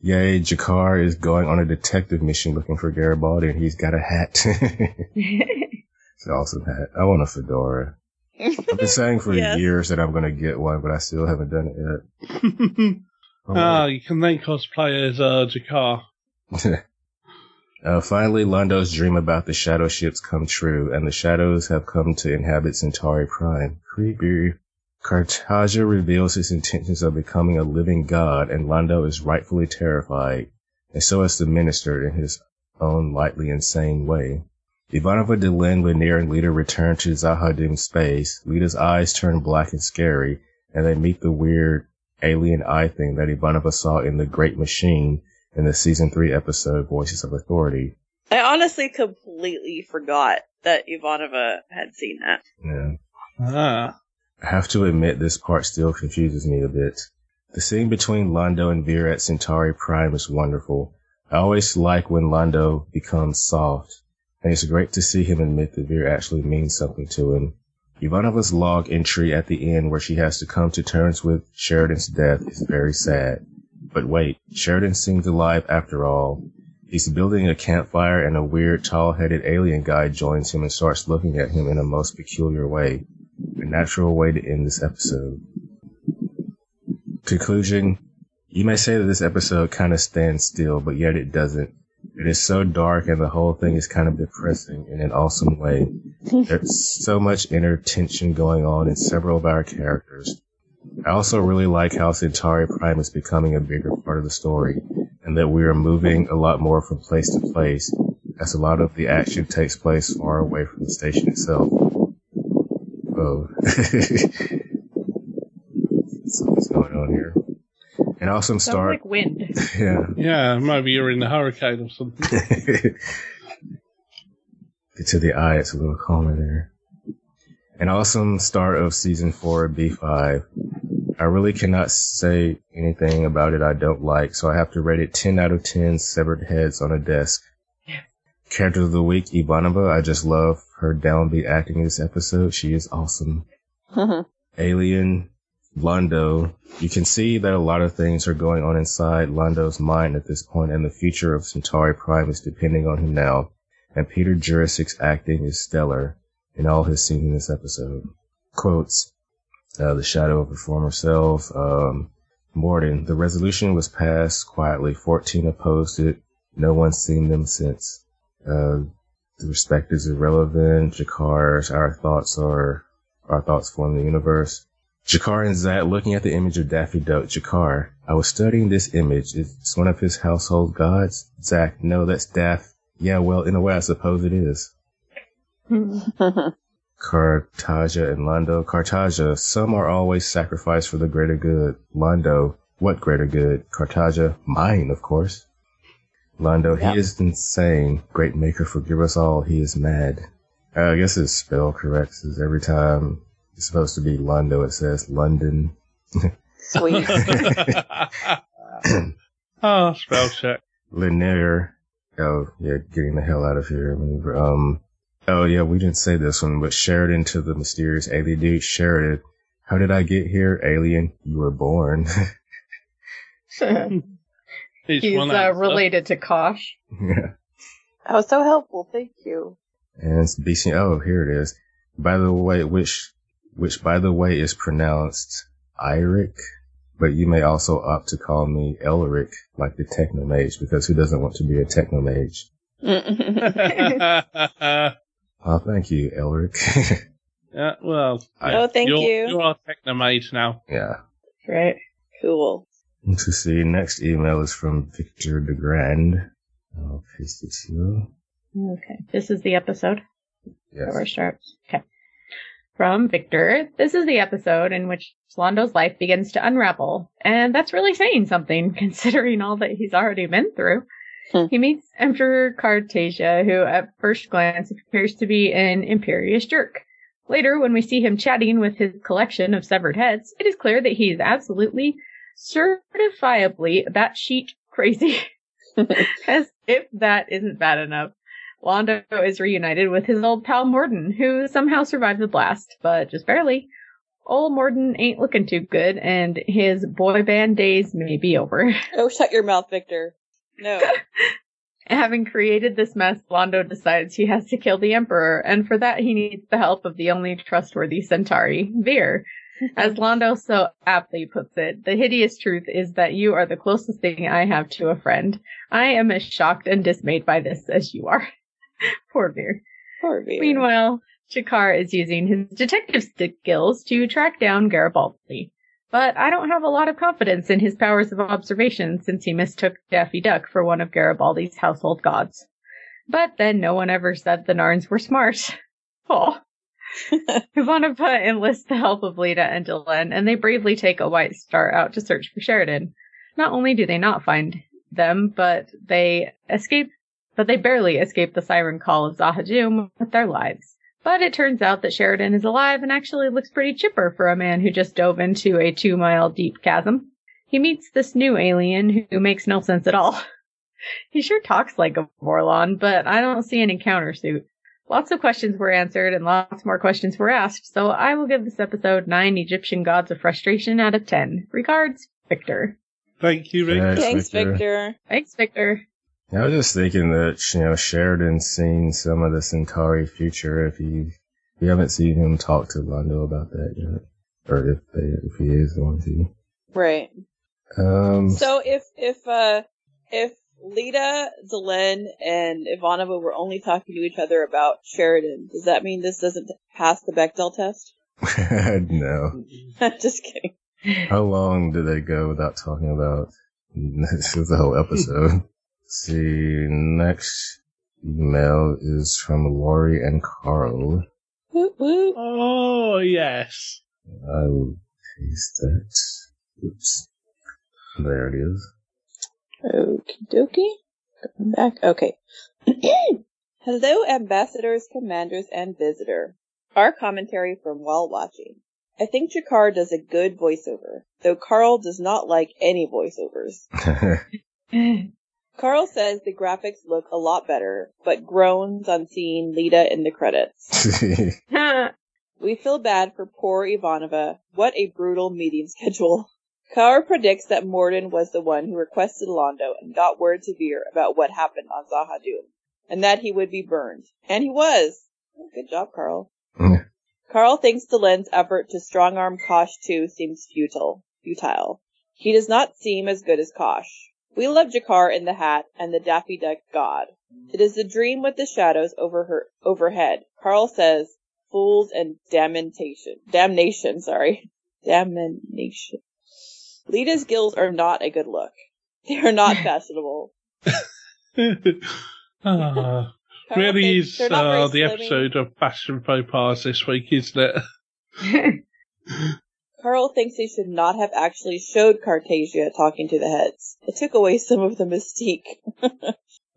Yay, G'Kar is going on a detective mission looking for Garibaldi and he's got a hat. it's an awesome hat. I want a fedora. I've been saying for Yes. years that I'm going to get one, but I still haven't done it yet. Ah, you can then cosplay as uh, G'Kar. Uh, finally, Londo's dream about the shadow ships come true, and the shadows have come to inhabit Centauri Prime. Creepy. Cartagia reveals his intentions of becoming a living god, and Londo is rightfully terrified, and so is the minister in his own lightly insane way. Ivanova, Delenn, Lennier, and Lyta return to Z'ha'dum space. Lyta's eyes turn black and scary, and they meet the weird alien eye thing that Ivanova saw in the Great Machine in the season three episode Voices of Authority. I honestly completely forgot that Ivanova had seen that. Yeah. Ah. I have to admit this part still confuses me a bit. The scene between Londo and Vir at Centauri Prime is wonderful. I always like when Londo becomes soft, and it's great to see him admit that Vir actually means something to him. Ivanova's log entry at the end where she has to come to terms with Sheridan's death is very sad. But wait, Sheridan seems alive after all. He's building a campfire and a weird tall-headed alien guy joins him and starts looking at him in a most peculiar way. A natural way to end this episode. Conclusion. You may say that this episode kind of stands still, but yet it doesn't. It is so dark and the whole thing is kind of depressing in an awesome way. There's so much inner tension going on in several of our characters. I also really like how Centauri Prime is becoming a bigger part of the story and that we are moving a lot more from place to place as a lot of the action takes place far away from the station itself. Oh. Something's going on here. An awesome Sounds start. like wind. yeah. Yeah, maybe you're in a hurricane or something. Get to the eye, it's a little calmer there. An awesome start of season four B5. I really cannot say anything about it I don't like, so I have to rate it 10 out of 10 severed heads on a desk. Character of the week, Ivanova. I just love her downbeat acting in this episode. She is awesome. Alien, Londo. You can see that a lot of things are going on inside Londo's mind at this point, and the future of Centauri Prime is depending on him now. And Peter Jurasik's acting is stellar in all his scenes in this episode. Quotes, uh, the shadow of her former self, um, Morden, the resolution was passed quietly. 14 opposed it. No one's seen them since. Uh, the respect is irrelevant. G'Kar, our thoughts are, our thoughts form the universe. G'Kar and Zack looking at the image of Daffy Duck. G'Kar, I was studying this image. It's one of his household gods. Zack, no, that's Daff. Yeah, well, in a way, I suppose it is. Cartagia and Londo. Cartagia, some are always sacrificed for the greater good. Londo, what greater good? Cartagia, mine, of course. Londo, Yep. he is insane. Great maker, forgive us all. He is mad. Uh, I guess his spell correct. 'cause every time it's supposed to be Londo, it says London. Sweet. oh, spell check. Lennier. Oh, yeah, getting the hell out of here. Um, oh yeah, we didn't say this one, but Sheridan to the mysterious alien dude. Sheridan, how did I get here? Alien, you were born. It's He's one uh, answer. related to Kosh. yeah. That was so helpful. Thank you. And it's BC. Oh, here it is. By the way, which, which by the way is pronounced Iric, but you may also opt to call me Elric, like the Technomage, because who doesn't want to be a Technomage? Oh, thank you, Elric. yeah, well. I- Oh, thank you're, you. You are Technomage now. yeah. Right. Cool. To see, next email is from Victor de Grand. I'll oh, paste it here. Okay. This is the episode. Yes. Where it starts. Okay. From Victor, this is the episode in which Londo's life begins to unravel, and that's really saying something considering all that he's already been through. Hmm. He meets Emperor Cartagia, who at first glance appears to be an imperious jerk. Later, when we see him chatting with his collection of severed heads, it is clear that he is absolutely, certifiably batshit crazy. As if that isn't bad enough. Londo is reunited with his old pal Morden, who somehow survived the blast, but just barely. Old Morden ain't looking too good, and his boy band days may be over. Oh, shut your mouth, Victor. No. Having created this mess, Londo decides he has to kill the Emperor, and for that he needs the help of the only trustworthy Centauri, Vir. As Londo so aptly puts it, the hideous truth is that you are the closest thing I have to a friend. I am as shocked and dismayed by this as you are. Poor Vir. Poor Vir. Meanwhile, G'Kar is using his detective stick skills to track down Garibaldi. But I don't have a lot of confidence in his powers of observation since he mistook Daffy Duck for one of Garibaldi's household gods. But then no one ever said the Narns were smart. Oh. Ivanova enlists the help of Lyta and Delenn, and they bravely take a White Star out to search for Sheridan. Not only do they not find them, but they escape, but they barely escape the siren call of Z'ha'dum with their lives. But it turns out that Sheridan is alive and actually looks pretty chipper for a man who just dove into a two mile deep chasm. He meets this new alien who makes no sense at all. he sure talks like a Vorlon, but I don't see any countersuit. Lots of questions were answered and lots more questions were asked, so I will give this episode 9 Egyptian gods of frustration out of 10. Regards, Victor. Thank you, Rick. Thanks, Thanks, Victor. Victor. Thanks, Victor. I was just thinking that you know Sheridan's seen some of the Centauri future. If you if you haven't seen him talk to Londo about that yet, or if they, if he is going to. Right. Um, So if if uh if Lyta, Delenn, and Ivanova were only talking to each other about Sheridan. Does that mean this doesn't pass the Bechdel test? no. Just kidding. How long do they go without talking about this was the whole episode? See, next email is from Laurie and Carl. Woot woot. Oh, yes. I will paste that. Oops. There it is. Okie dokie. Going back. Okay. Hello, ambassadors, commanders, and visitor. Our commentary from while watching. I think G'Kar does a good voiceover, though Carl does not like any voiceovers. Carl says the graphics look a lot better, but groans on seeing Lyta in the credits. We feel bad for poor Ivanova. What a brutal meeting schedule. Carl predicts that Morden was the one who requested Londo and got word to Vir about what happened on Z'ha'dum, and that he would be burned. And he was. Oh, good job, Carl. Mm. Carl thinks Delenn's effort to strong-arm Kosh too seems futile. Futile. He does not seem as good as Kosh. We love G'Kar in the hat and the Daffy Duck god. It is the dream with the shadows over her overhead. Carl says, "Fools and damnation, damnation." Sorry, damnation. Lyta's gills are not a good look. They are not fashionable. Ah, really is they're not very uh, the slimming. episode of Fashion Faux Pas this week, isn't it? Carl thinks they should not have actually showed Cartagia talking to the heads. It took away some of the mystique.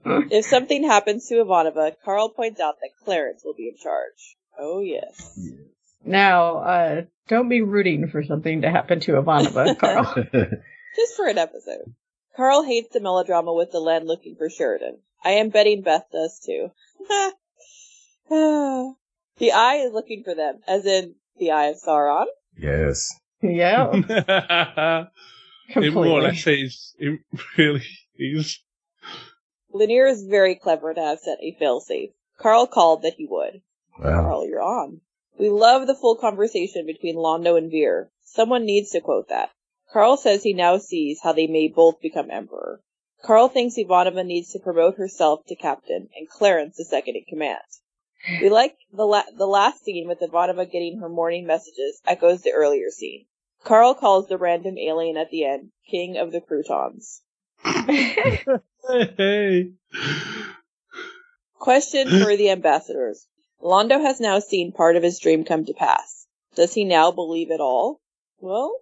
if something happens to Ivanova, Carl points out that Clarence will be in charge. Oh yes. Now, uh, don't be rooting for something to happen to Ivanova, Carl. Just for an episode. Carl hates the melodrama with Delenn looking for Sheridan. I am betting Beth does too. the Eye is looking for them, as in the Eye of Sauron. yes. yeah. it more or Completely. less is. It really is. Lennier is very clever to have set a failsafe. Carl called that he would. Wow. Carl, you're on. We love the full conversation between Londo and Vir. Someone needs to quote that. Carl says he now sees how they may both become emperor. Carl thinks Ivanova needs to promote herself to captain and Clarence to second in command. We like the la- the last scene with Ivanova getting her morning messages echoes the earlier scene. Carl calls the random alien at the end King of the Croutons. Hey. Question for the ambassadors. Londo has now seen part of his dream come to pass. Does he now believe it all? Well,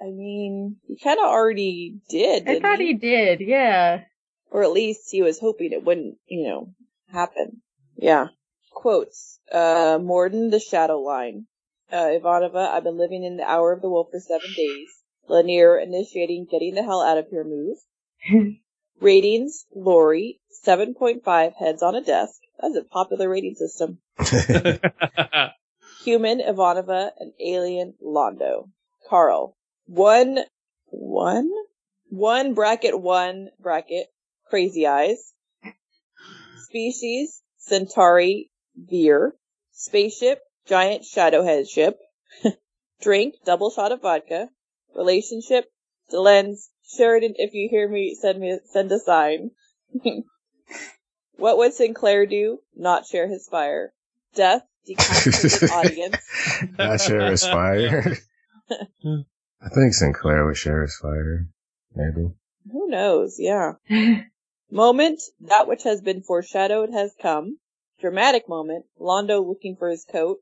I mean, he kind of already did. I thought he did, yeah. Or at least he was hoping it wouldn't, you know, happen. Yeah. Quotes. Uh, Morden, the shadow line. Uh, Ivanova, I've been living in the hour of the wolf for seven days. Lennier initiating getting the hell out of here move. Ratings, Lori, 7.5 heads on a desk. That's a popular rating system. Human, Ivanova, and alien, Londo. Carl. One, one? One bracket one bracket, crazy eyes. Species, Centauri, Vir. Spaceship, giant shadowhead ship. Drink, double shot of vodka. Relationship, Delenn's, Sheridan, if you hear me, send me, send a sign. what would Sinclair do? Not share his fire. Death, decapitated audience. Not Sheriff's Fire. I think Sinclair would share his Fire. Maybe. Who knows? Yeah. moment, that which has been foreshadowed has come. Dramatic moment, Londo looking for his coat.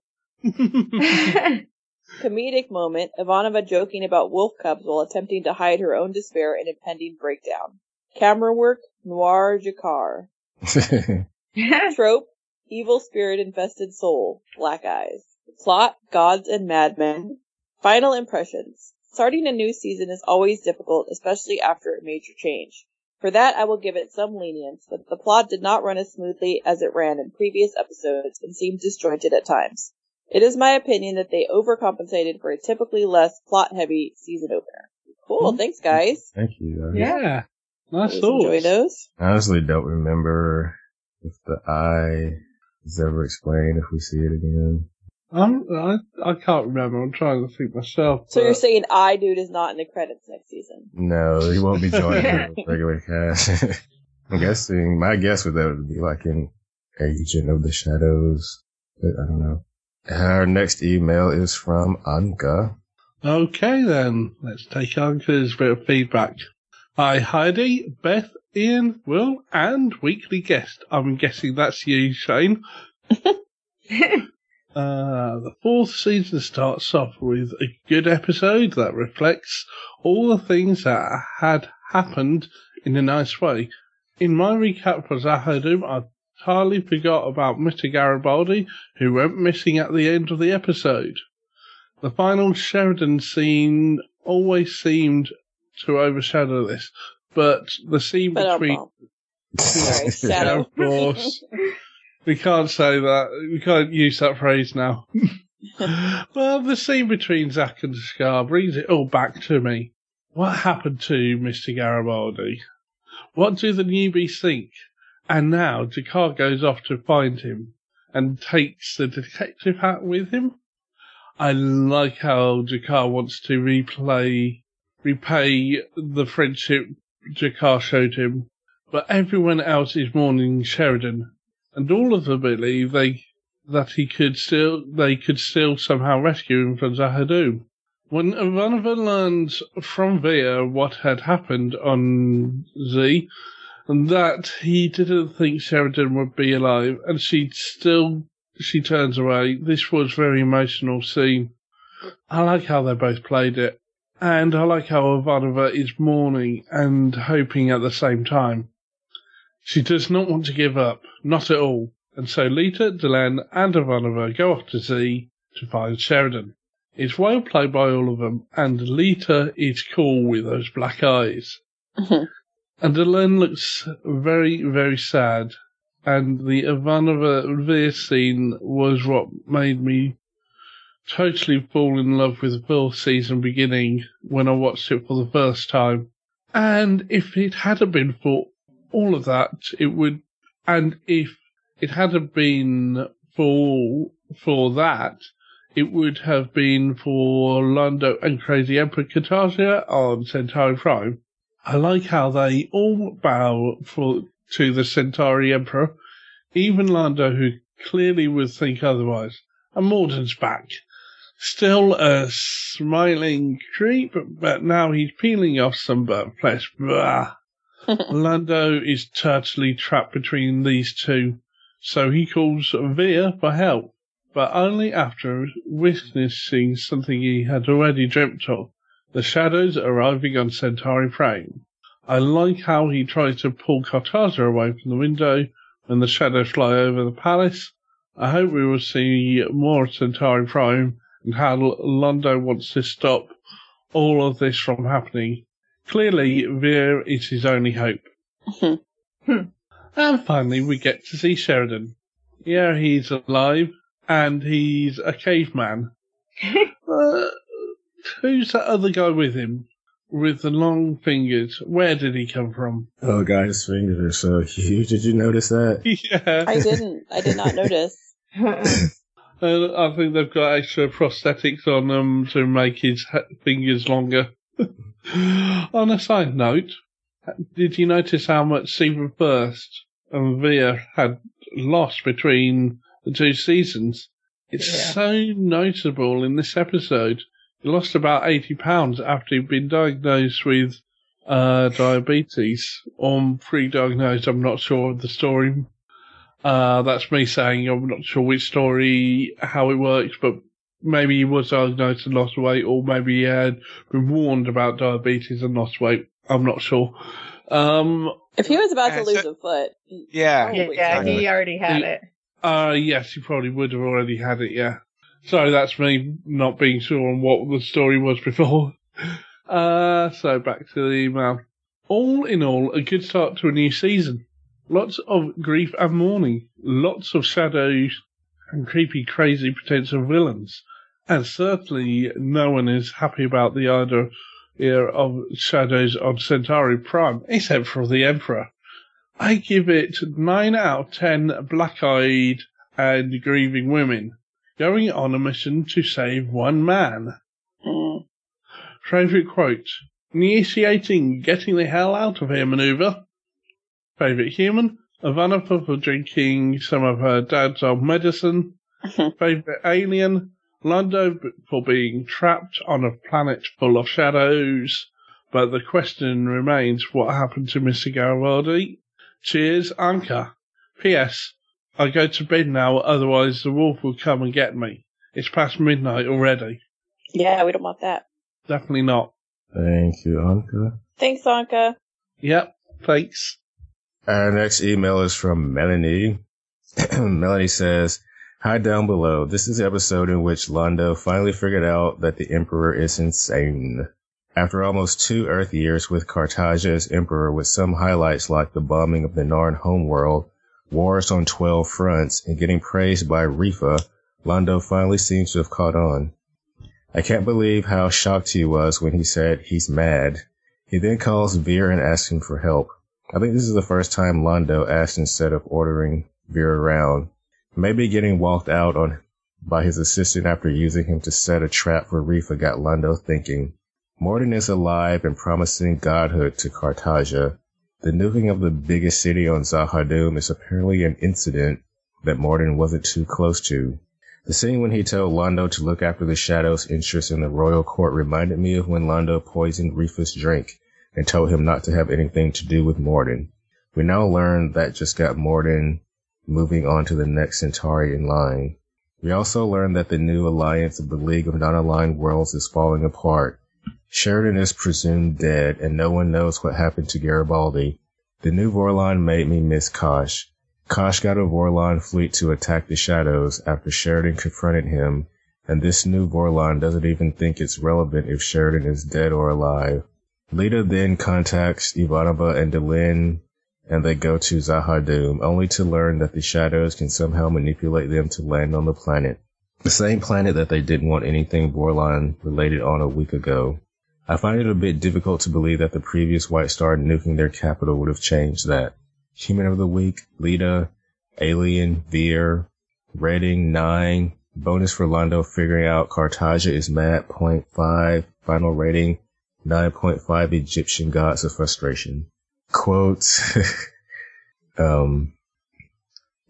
Comedic moment, Ivanova joking about wolf cubs while attempting to hide her own despair and impending breakdown. Camera work, noir G'Kar. Trope, evil spirit infested soul, black eyes. Plot, gods and madmen. Final impressions. Starting a new season is always difficult, especially after a major change. For that, I will give it some lenience, but the plot did not run as smoothly as it ran in previous episodes and seemed disjointed at times. It is my opinion that they overcompensated for a typically less plot-heavy season opener. Cool, thanks guys. Thank you. uh, Yeah. Nice Always enjoy those. I honestly don't remember if the eye is ever explained if we see it again. I'm, I, I can't remember. I'm trying to think myself. So you're saying I Dude is not in the credits next season? No, he won't be joining the regular cast. I'm guessing, my guess would that would be like an agent of the shadows, but I don't know. Our next email is from Anka. Okay then, let's take Anka's bit of feedback. Hi Heidi, Beth, Ian, Will, and weekly guest. I'm guessing that's you, Shane. Uh, the fourth season starts off with a good episode that reflects all the things that had happened in a nice way. In my recap for Z'ha'dum, I entirely forgot about Mr. Garibaldi, who went missing at the end of the episode. The final Sheridan scene always seemed to overshadow this, but the scene But, between Sorry, of course. We can't say that. We can't use that phrase now. well, the scene between Zack and G'Kar brings it all back to me. What happened to Mr. Garibaldi? What do the newbies think? And now G'Kar goes off to find him and takes the detective hat with him. I like how G'Kar wants to replay, repay the friendship G'Kar showed him, but everyone else is mourning Sheridan, and all of them believe they that he could still they could still somehow rescue him from Z'ha'dum. When Ivanova learns from Vir what had happened on Z, and that he didn't think Sheridan would be alive, and she still she turns away. This was a very emotional scene. I like how they both played it, and I like how Ivanova is mourning and hoping at the same time. She does not want to give up, not at all, and so Lyta, Delenn, and Ivanova go off to Z to find Sheridan. It's well played by all of them, and Lyta is cool with those black eyes. Mm-hmm. And Delenn looks very, very sad, and the Ivanova Vir scene was what made me totally fall in love with the fourth season beginning when I watched it for the first time. And if it hadn't been for all of that, it would, and if it hadn't been for, for that, it would have been for Londo and Crazy Emperor Cartagia on Centauri Prime. I like how they all bow for, to the Centauri Emperor, even Londo who clearly would think otherwise. And Morden's back. Still a smiling creep, but now he's peeling off some burnt flesh. Blah. Londo is totally trapped between these two, so he calls Vir for help, but only after witnessing something he had already dreamt of. The shadows arriving on Centauri Prime. I like how he tries to pull Cartagia away from the window when the shadows fly over the palace. I hope we will see more Centauri Prime and how Londo wants to stop all of this from happening. Clearly, Vir is his only hope. and finally, we get to see Sheridan. Yeah, he's alive, and he's a caveman. uh, who's that other guy with him? With the long fingers. Where did he come from? Oh god, his fingers are so huge. Did you notice that? Yeah. I didn't. I did not notice. Uh, I think they've got extra prosthetics on them to make his fingers longer. on a side note, did you notice how much Stephen Furst and Vir had lost between the two seasons? It's Yeah. so notable in this episode. He lost about 80 pounds after he'd been diagnosed with uh, diabetes, or pre-diagnosed, I'm not sure of the story. Uh, that's me saying I'm not sure which story, how it works, but maybe he was diagnosed and lost weight, or maybe he had been warned about diabetes and lost weight. I'm not sure. Um, If he was about to lose so- a foot, Yeah. Probably yeah, he already had He- it. uh, yes, he probably would have already had it, yeah. So that's me not being sure on what the story was before. Uh, so back to the email. All in all, a good start to a new season. Lots of grief and mourning. Lots of shadows and creepy, crazy potential villains. And certainly no one is happy about the idea of shadows on Centauri Prime, except for the Emperor. I give it 9 out of 10 black-eyed and grieving women going on a mission to save one man. Hmm. Favorite quote, initiating getting the hell out of here maneuver. Favorite human? Ivanova for drinking some of her dad's old medicine. Mm-hmm. Favorite alien? Londo for being trapped on a planet full of shadows. But the question remains, what happened to Mr. Garibaldi? Cheers, Anka. P.S. I go to bed now, otherwise the wolf will come and get me. It's past midnight already. Yeah, we don't want that. Definitely not. Thank you, Anka. Thanks, Anka. Yep, thanks. Our next email is from Melanie. Melanie says, Hi down below. This is the episode in which Londo finally figured out that the Emperor is insane. After almost two Earth years with Cartagia as Emperor with some highlights like the bombing of the Narn homeworld, wars on 12 fronts, and getting praised by Refa, Londo finally seems to have caught on. I can't believe how shocked he was when he said he's mad. He then calls Vir and asks him for help. I think this is the first time Londo asked instead of ordering Vir around. Maybe getting walked out on by his assistant after using him to set a trap for Refa got Londo thinking. Morden is alive and promising godhood to Cartagia. The nuking of the biggest city on Z'ha'dum is apparently an incident that Morden wasn't too close to. The scene when he told Londo to look after the Shadow's interests in the royal court reminded me of when Londo poisoned Refa's drink and told him not to have anything to do with Morden. We now learn that just got Morden moving on to the next Centauri in line. We also learn that the new alliance of the League of Non-Aligned Worlds is falling apart. Sheridan is presumed dead, and no one knows what happened to Garibaldi. The new Vorlon made me miss Kosh. Kosh got a Vorlon fleet to attack the Shadows after Sheridan confronted him, and this new Vorlon doesn't even think it's relevant if Sheridan is dead or alive. Lyta then contacts Ivanova and Delenn, and they go to Z'ha'dum, only to learn that the Shadows can somehow manipulate them to land on the planet. The same planet that they didn't want anything Vorlon related on a week ago. I find it a bit difficult to believe that the previous White Star nuking their capital would have changed that. Human of the Week, Lyta, Alien, Vir, Redding, 9, bonus for Londo figuring out Cartagia is mad, 0.5, final rating, 9.5 Egyptian gods of frustration. Quotes, um,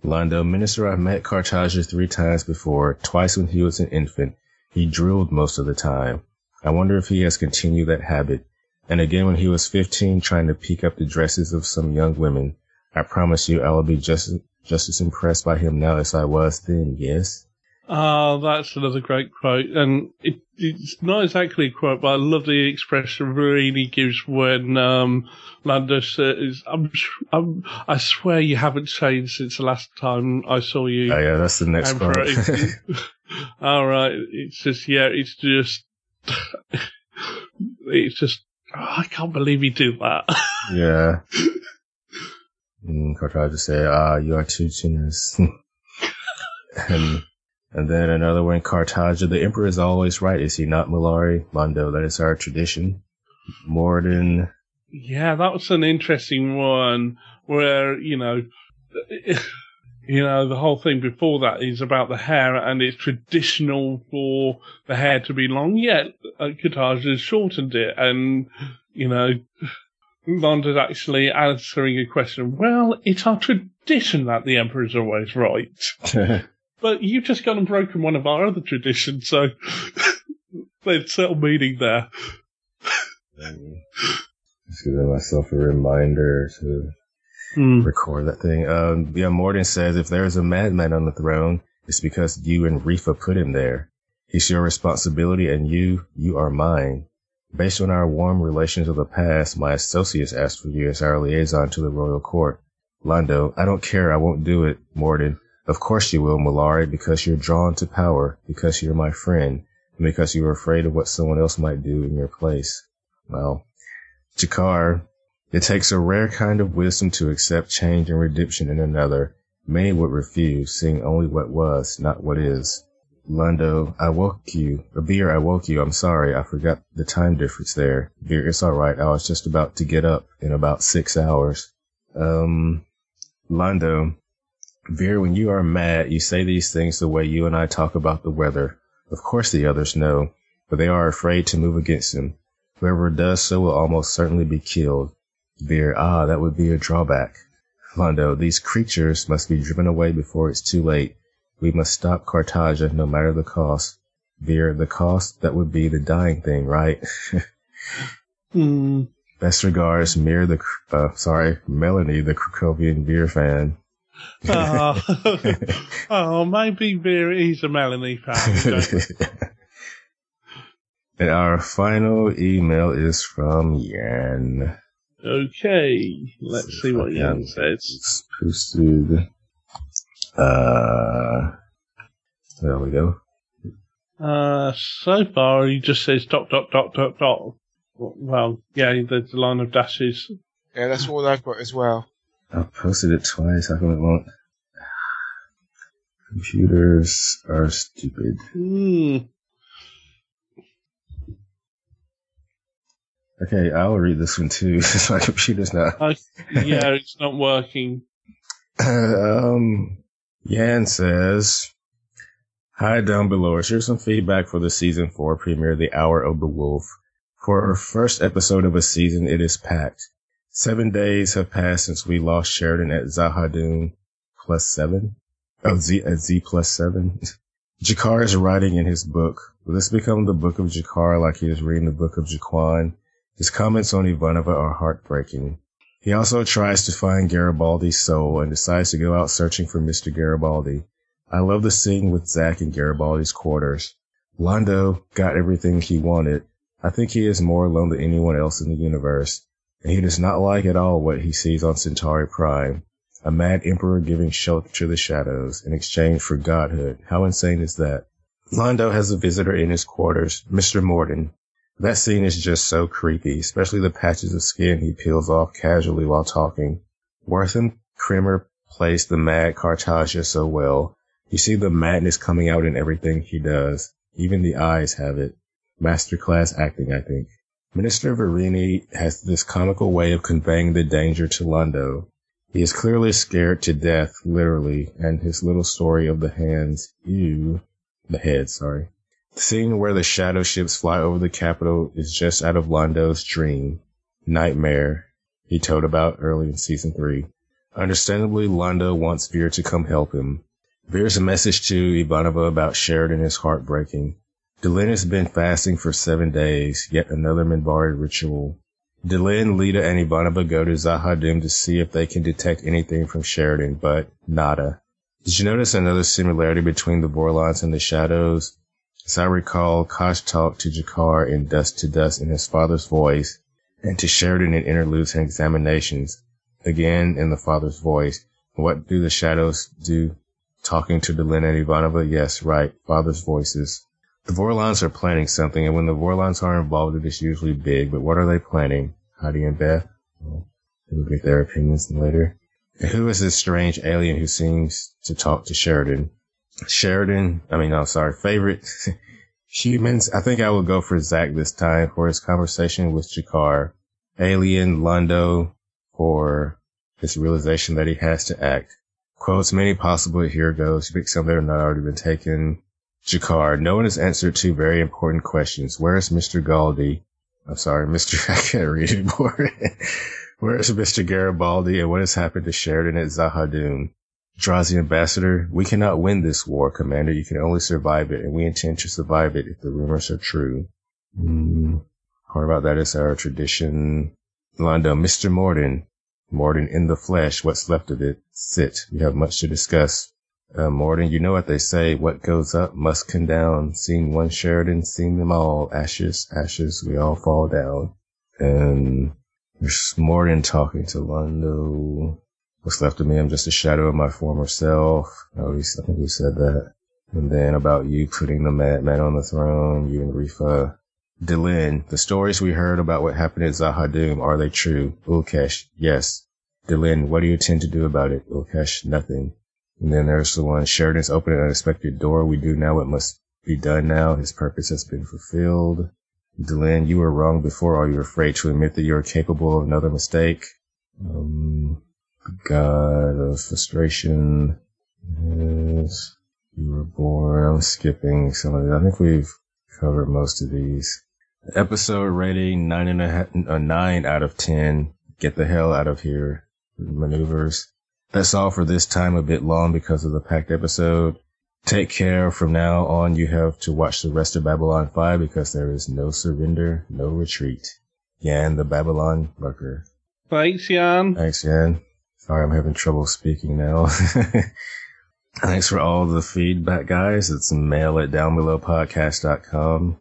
Londo, Minister, I've met Cartagia three times before, twice when he was an infant. He drilled most of the time. I wonder if he has continued that habit. And again when he was 15 trying to peek up the dresses of some young women. I promise you I will be just, just as impressed by him now as I was then, yes? Oh, that's another great quote. And it, it's not exactly a quote, but I love the expression Virini gives when um, Londo says, I'm, I'm, I swear you haven't changed since the last time I saw you. Oh, yeah, that's the next Emperor." part. It's- All right. It's just, yeah, it's just, it's just, oh, I can't believe he did that. yeah. Mm, Cartagia say, ah, you are too generous. and, and then another one, Cartagia, the emperor is always right, is he not, Mollari? Londo, that is our tradition. Morden, Yeah, that was an interesting one where, you know, you know, the whole thing before that is about the hair and it's traditional for the hair to be long, yet uh, Qatar has shortened it and, you know, Londo's actually answering a question. Well, it's our tradition that the emperor's always right. but you've just gone and broken one of our other traditions, so there's subtle meaning there. Just giving myself a reminder to record that thing. Um, yeah, Morden says if there's a madman on the throne, it's because you and Refa put him there. It's your responsibility and you, you are mine. Based on our warm relations of the past, my associates asked for you as our liaison to the royal court. Londo, I don't care. I won't do it. Morden, of course you will, Mollari, because you're drawn to power, because you're my friend, and because you're afraid of what someone else might do in your place. Well, G'Kar, it takes a rare kind of wisdom to accept change and redemption in another. Many would refuse, seeing only what was, not what is. Londo, I woke you. Vir. I woke you. I'm sorry. I forgot the time difference there. Vir, it's alright. I was just about to get up in about six hours. Um, Londo, Vir, when you are mad, you say these things the way you and I talk about the weather. Of course the others know, but they are afraid to move against him. Whoever does so will almost certainly be killed. Vir, ah, that would be a drawback. Londo, these creatures must be driven away before it's too late. We must stop Cartagia no matter the cost. Vir, the cost, that would be the dying thing, right? Hmm. Best regards, Mir the, uh, sorry, Melanie, the Krakowian Vir fan. Oh, oh, maybe Vera is a Melanie fan. and our final email is from Yan. okay, let's see what Jan says. It's posted. Uh, there we go. Uh, so far he just says dot dot dot dot dot. Well, yeah, there's a line of dashes. Yeah, that's all I've got as well. I posted it twice. How come it won't? Computers are stupid. Hmm. Okay, I'll read this one too. since My computer's not. I, yeah, it's not working. um, Yan says, Hi down below. Here's some feedback for the season four premiere, The Hour of the Wolf. For our first episode of a season, it is packed. Seven days have passed since we lost Sheridan at Z'ha'dum plus seven. Oh, Z at Z plus seven. G'Kar is writing in his book. Will this become the book of G'Kar like he is reading the book of G'Quan? His comments on Ivanova are heartbreaking. He also tries to find Garibaldi's soul and decides to go out searching for Mr. Garibaldi. I love the scene with Zack in Garibaldi's quarters. Londo got everything he wanted. I think he is more alone than anyone else in the universe, and he does not like at all what he sees on Centauri Prime. A mad emperor giving shelter to the shadows in exchange for godhood. How insane is that? Londo has a visitor in his quarters, Mr. Morden. That scene is just so creepy, especially the patches of skin he peels off casually while talking. Wortham Krimmer plays the mad Cartagia so well. You see the madness coming out in everything he does. Even the eyes have it. Masterclass acting, I think. Minister Virini has this comical way of conveying the danger to Londo. He is clearly scared to death, literally, and his little story of the hands, ew, the head, sorry. The scene where the shadow ships fly over the capital is just out of Londo's dream, nightmare, he told about early in season three. Understandably, Londo wants Vir to come help him. Vir's message to Ivanova about Sheridan is heartbreaking. Delenn has been fasting for seven days, yet another Minbari ritual. Delenn, Lyta, and Ivanova go to Z'ha'dum to see if they can detect anything from Sheridan, but nada. Did you notice another similarity between the Vorlons and the Shadows? As I recall, Kosh talked to G'Kar in Dust to Dust in his father's voice, and to Sheridan in interludes and examinations, again in the father's voice. What do the Shadows do? Talking to Delenn and Ivanova? Yes, right, father's voices. The Vorlons are planning something, and when the Vorlons are involved, it is usually big, but what are they planning? Heidi and Beth? Well, we'll get their opinions later. And who is this strange alien who seems to talk to Sheridan? Sheridan, I mean, no, sorry, favorite humans. I think I will go for Zack this time for his conversation with G'Kar. Alien Londo for his realization that he has to act. Quotes many possible here goes. You pick some that have not already been taken. G'Kar, no one has answered two very important questions. Where is Mr. Galdi? I'm sorry, Mr. I can't read anymore. Where is Mr. Garibaldi and what has happened to Sheridan at Z'ha'dum? Drazi Ambassador, we cannot win this war, Commander. You can only survive it, and we intend to survive it if the rumors are true. Mm, part about that is our tradition. Londo, Mr. Morden. Morden in the flesh, what's left of it. Sit. We have much to discuss. Uh, you know what they say. What goes up must come down. Seen one Sheridan, seen them all. Ashes, ashes, we all fall down. And there's Morden talking to Londo. What's left of me, I'm just a shadow of my former self. Oh, I think we said that. And then about you putting the madman on the throne, you and Refa. Delenn, the stories we heard about what happened at Z'ha'dum, are they true? Ulkesh, yes. Delenn, what do you intend to do about it? Ulkesh, nothing. And then there's the one, Sheridan's opened an unexpected door. We do now what must be done now. His purpose has been fulfilled. Delenn, you were wrong before. Are you afraid to admit that you are capable of another mistake? Um, God of frustration. Yes. You were born. I'm skipping some of it. I think we've covered most of these. Episode rating nine and a half, uh, nine out of ten. Get the hell out of here. Maneuvers. That's all for this time, a bit long because of the packed episode. Take care. From now on, you have to watch the rest of Babylon 5 because there is no surrender, no retreat. Yan, the Babylon Lurker. Thanks, Jan. Thanks, Yan. Sorry, I'm having trouble speaking now. Thanks for all the feedback, guys. It's mail at downbelowpodcast.com.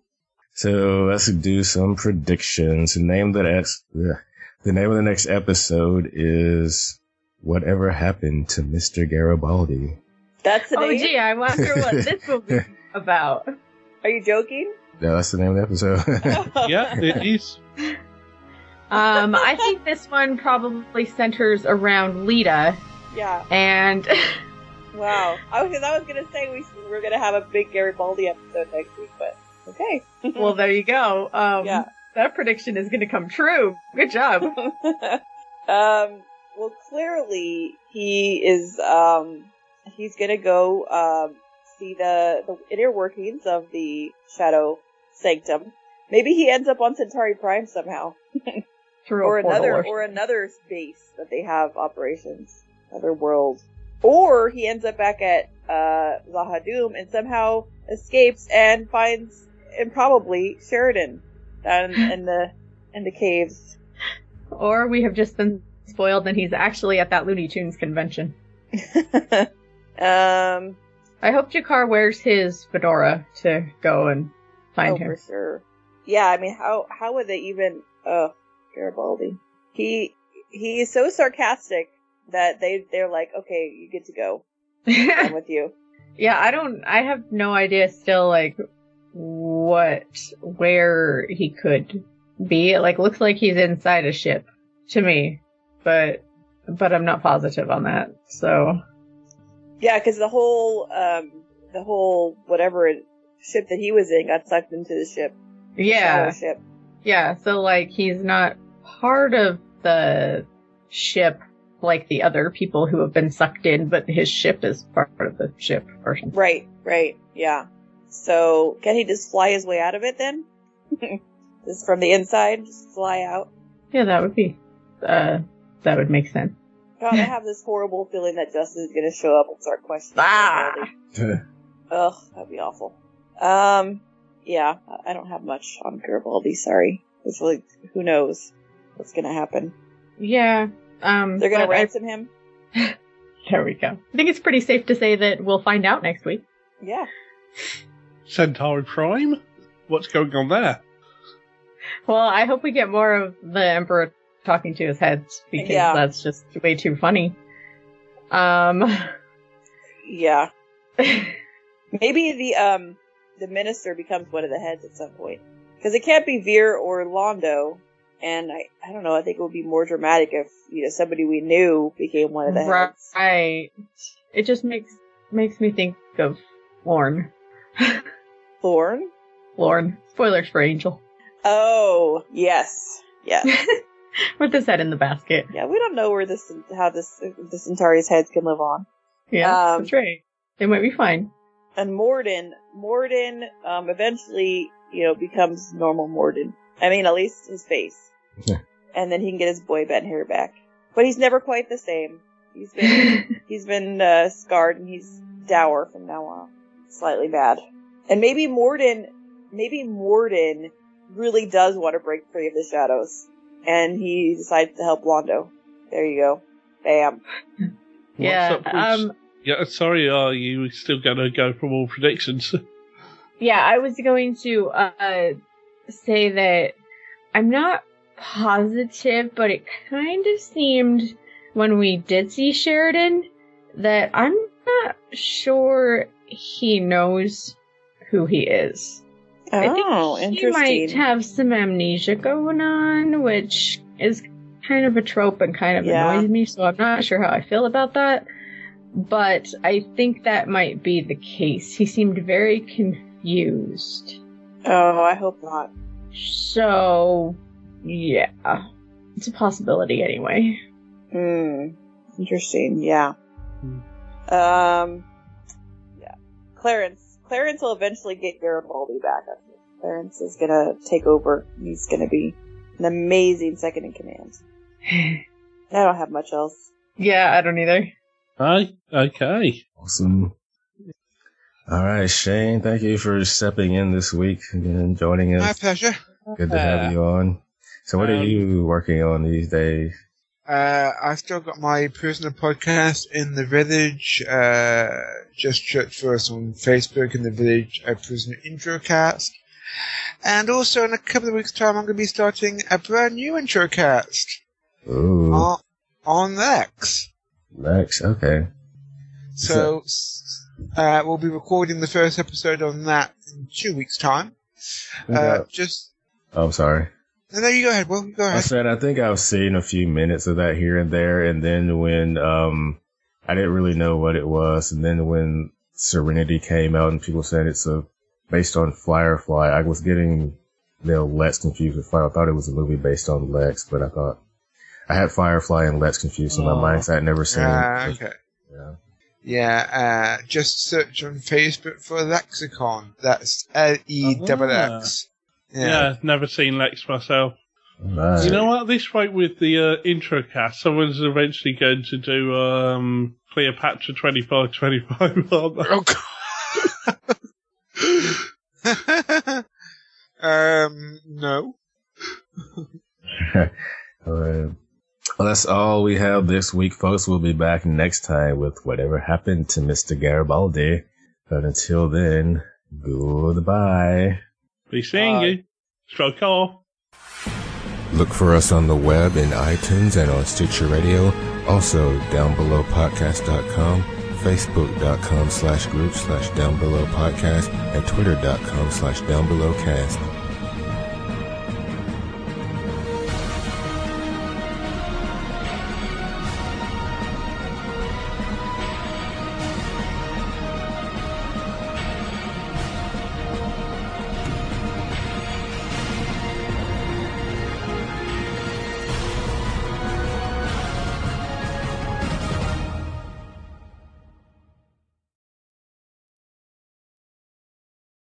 So let's do some predictions. The name of the next, the name of the next episode is Whatever Happened to Mr. Garibaldi. That's the name. Oh name. gee, I wonder what this will be about. Are you joking? Yeah, that's the name of the episode. yeah, it is. Um, I think this one probably centers around Lyta Yeah. and Wow. I was, I was gonna say we we're gonna have a big Garibaldi episode next week, but okay. well, there you go. Um, Yeah. that prediction is going to come true. Good job. um. Well, clearly he is. Um. He's gonna go. Um. See the the inner workings of the Shadow Sanctum. Maybe he ends up on Centauri Prime somehow, Through or another, or or another space that they have operations, another world. Or he ends up back at uh, Z'ha'dum and somehow escapes and finds improbably Sheridan down in the in the caves. Or we have just been spoiled and he's actually at that Looney Tunes convention. Um, I hope G'Kar wears his fedora to go and find oh, him. for sure. Yeah, I mean, how how would they even? Oh, Garibaldi. He he is so sarcastic that they they're like, okay, you get to go. I'm with you. Yeah, I don't. I have no idea still, like what, where he could be. It like looks like he's inside a ship to me, but but I'm not positive on that. So Yeah, because the whole um the whole whatever it- ship that he was in got sucked into the ship. yeah, ship. yeah. So like he's not part of the ship like the other people who have been sucked in, but his ship is part of the ship or something. Right, right, yeah. So can he just fly his way out of it then? just from the inside, just fly out. Yeah, that would be. Uh, that would make sense. God, I have this horrible feeling that Justin is going to show up and start questioning. Ah! Ugh, that'd be awful. Um, yeah, I- I don't have much on Garibaldi. Sorry. It's like who knows what's going to happen. Yeah. Um, They're going to but I- ransom him. There we go. I think it's pretty safe to say that we'll find out next week. Yeah. Centauri Prime? What's going on there? Well, I hope we get more of the Emperor talking to his heads because Yeah. that's just way too funny. Um, Yeah. Maybe the um the minister becomes one of the heads at some point because it can't be Vir or Londo. And I, I don't know. I think it would be more dramatic if you know somebody we knew became one of the heads. right. It just makes makes me think of Lorne. Thorn. Lorne. Spoilers for Angel. Oh yes, yes. With his head in the basket. yeah, we don't know where this how this the Centauri's heads can live on. Yeah, Um, that's right. They might be fine. And Morden, Morden, um, eventually you know becomes normal Morden. I mean, at least his face. Yeah. and then he can get his boy band hair back. But he's never quite the same. He's been he's been uh, scarred and he's dour from now on. Slightly bad. And maybe Morden, maybe Morden really does want to break free of the shadows, and he decides to help Londo. There you go. Bam. Yeah, up um, yeah, sorry, are you still going to go for more predictions? Yeah, I was going to uh say that I'm not positive, but it kind of seemed when we did see Sheridan that I'm not sure he knows who he is. I Oh, think he might have some amnesia going on, which is kind of a trope and kind of Yeah. annoys me, so I'm not sure how I feel about that. But I think that might be the case. He seemed very confused. Oh, I hope not. So, yeah. It's a possibility anyway. Hmm. Interesting. Yeah. Um. Yeah. Clarence. Clarence will eventually get Garibaldi back. I think. Clarence is gonna take over. He's gonna be an amazing second in command. I don't have much else. Yeah, I don't either. Hi. Okay. Awesome. All right, Shane, thank you for stepping in this week and joining us. My pleasure. Good to have you on. So, what are Um, you working on these days? Uh, I've still got my personal podcast in the village. Uh, just search for us on Facebook in the village, a prisoner intro cast. And also in a couple of weeks' time, I'm going to be starting a brand new intro cast Ooh, on, on Lexx. Lexx. Okay. So, uh, we'll be recording the first episode on that in two weeks' time. Uh, Yeah. just, Oh, I'm sorry. No, no, you go ahead, Will, you go I said I think I've seen a few minutes of that here and there, and then when um I didn't really know what it was, and then when Serenity came out and people said it's a based on Firefly, I was getting you know Lexx confused with Firefly. I thought it was a movie based on Lexx, but I thought I had Firefly and Lexx confused in my mind. mind 'cause I had never seen. Ah, it. okay. Yeah. Yeah, uh, just search on Facebook for Lexxicon. That's L E double X. Yeah. never seen Lexx myself. Right. You know what? This week with the uh, intro cast, someone's eventually going to do um, Cleopatra 25 25, aren't they? Oh, um, no. Alright. Well, that's all we have this week, folks. We'll be back next time with whatever happened to Mr. Garibaldi. But until then, goodbye. Be seeing you. Stroke off. Look for us on the web in iTunes and on Stitcher Radio. Also, down below podcast.com, facebook.com slash group slash down below podcast, and twitter.com slash down below cast.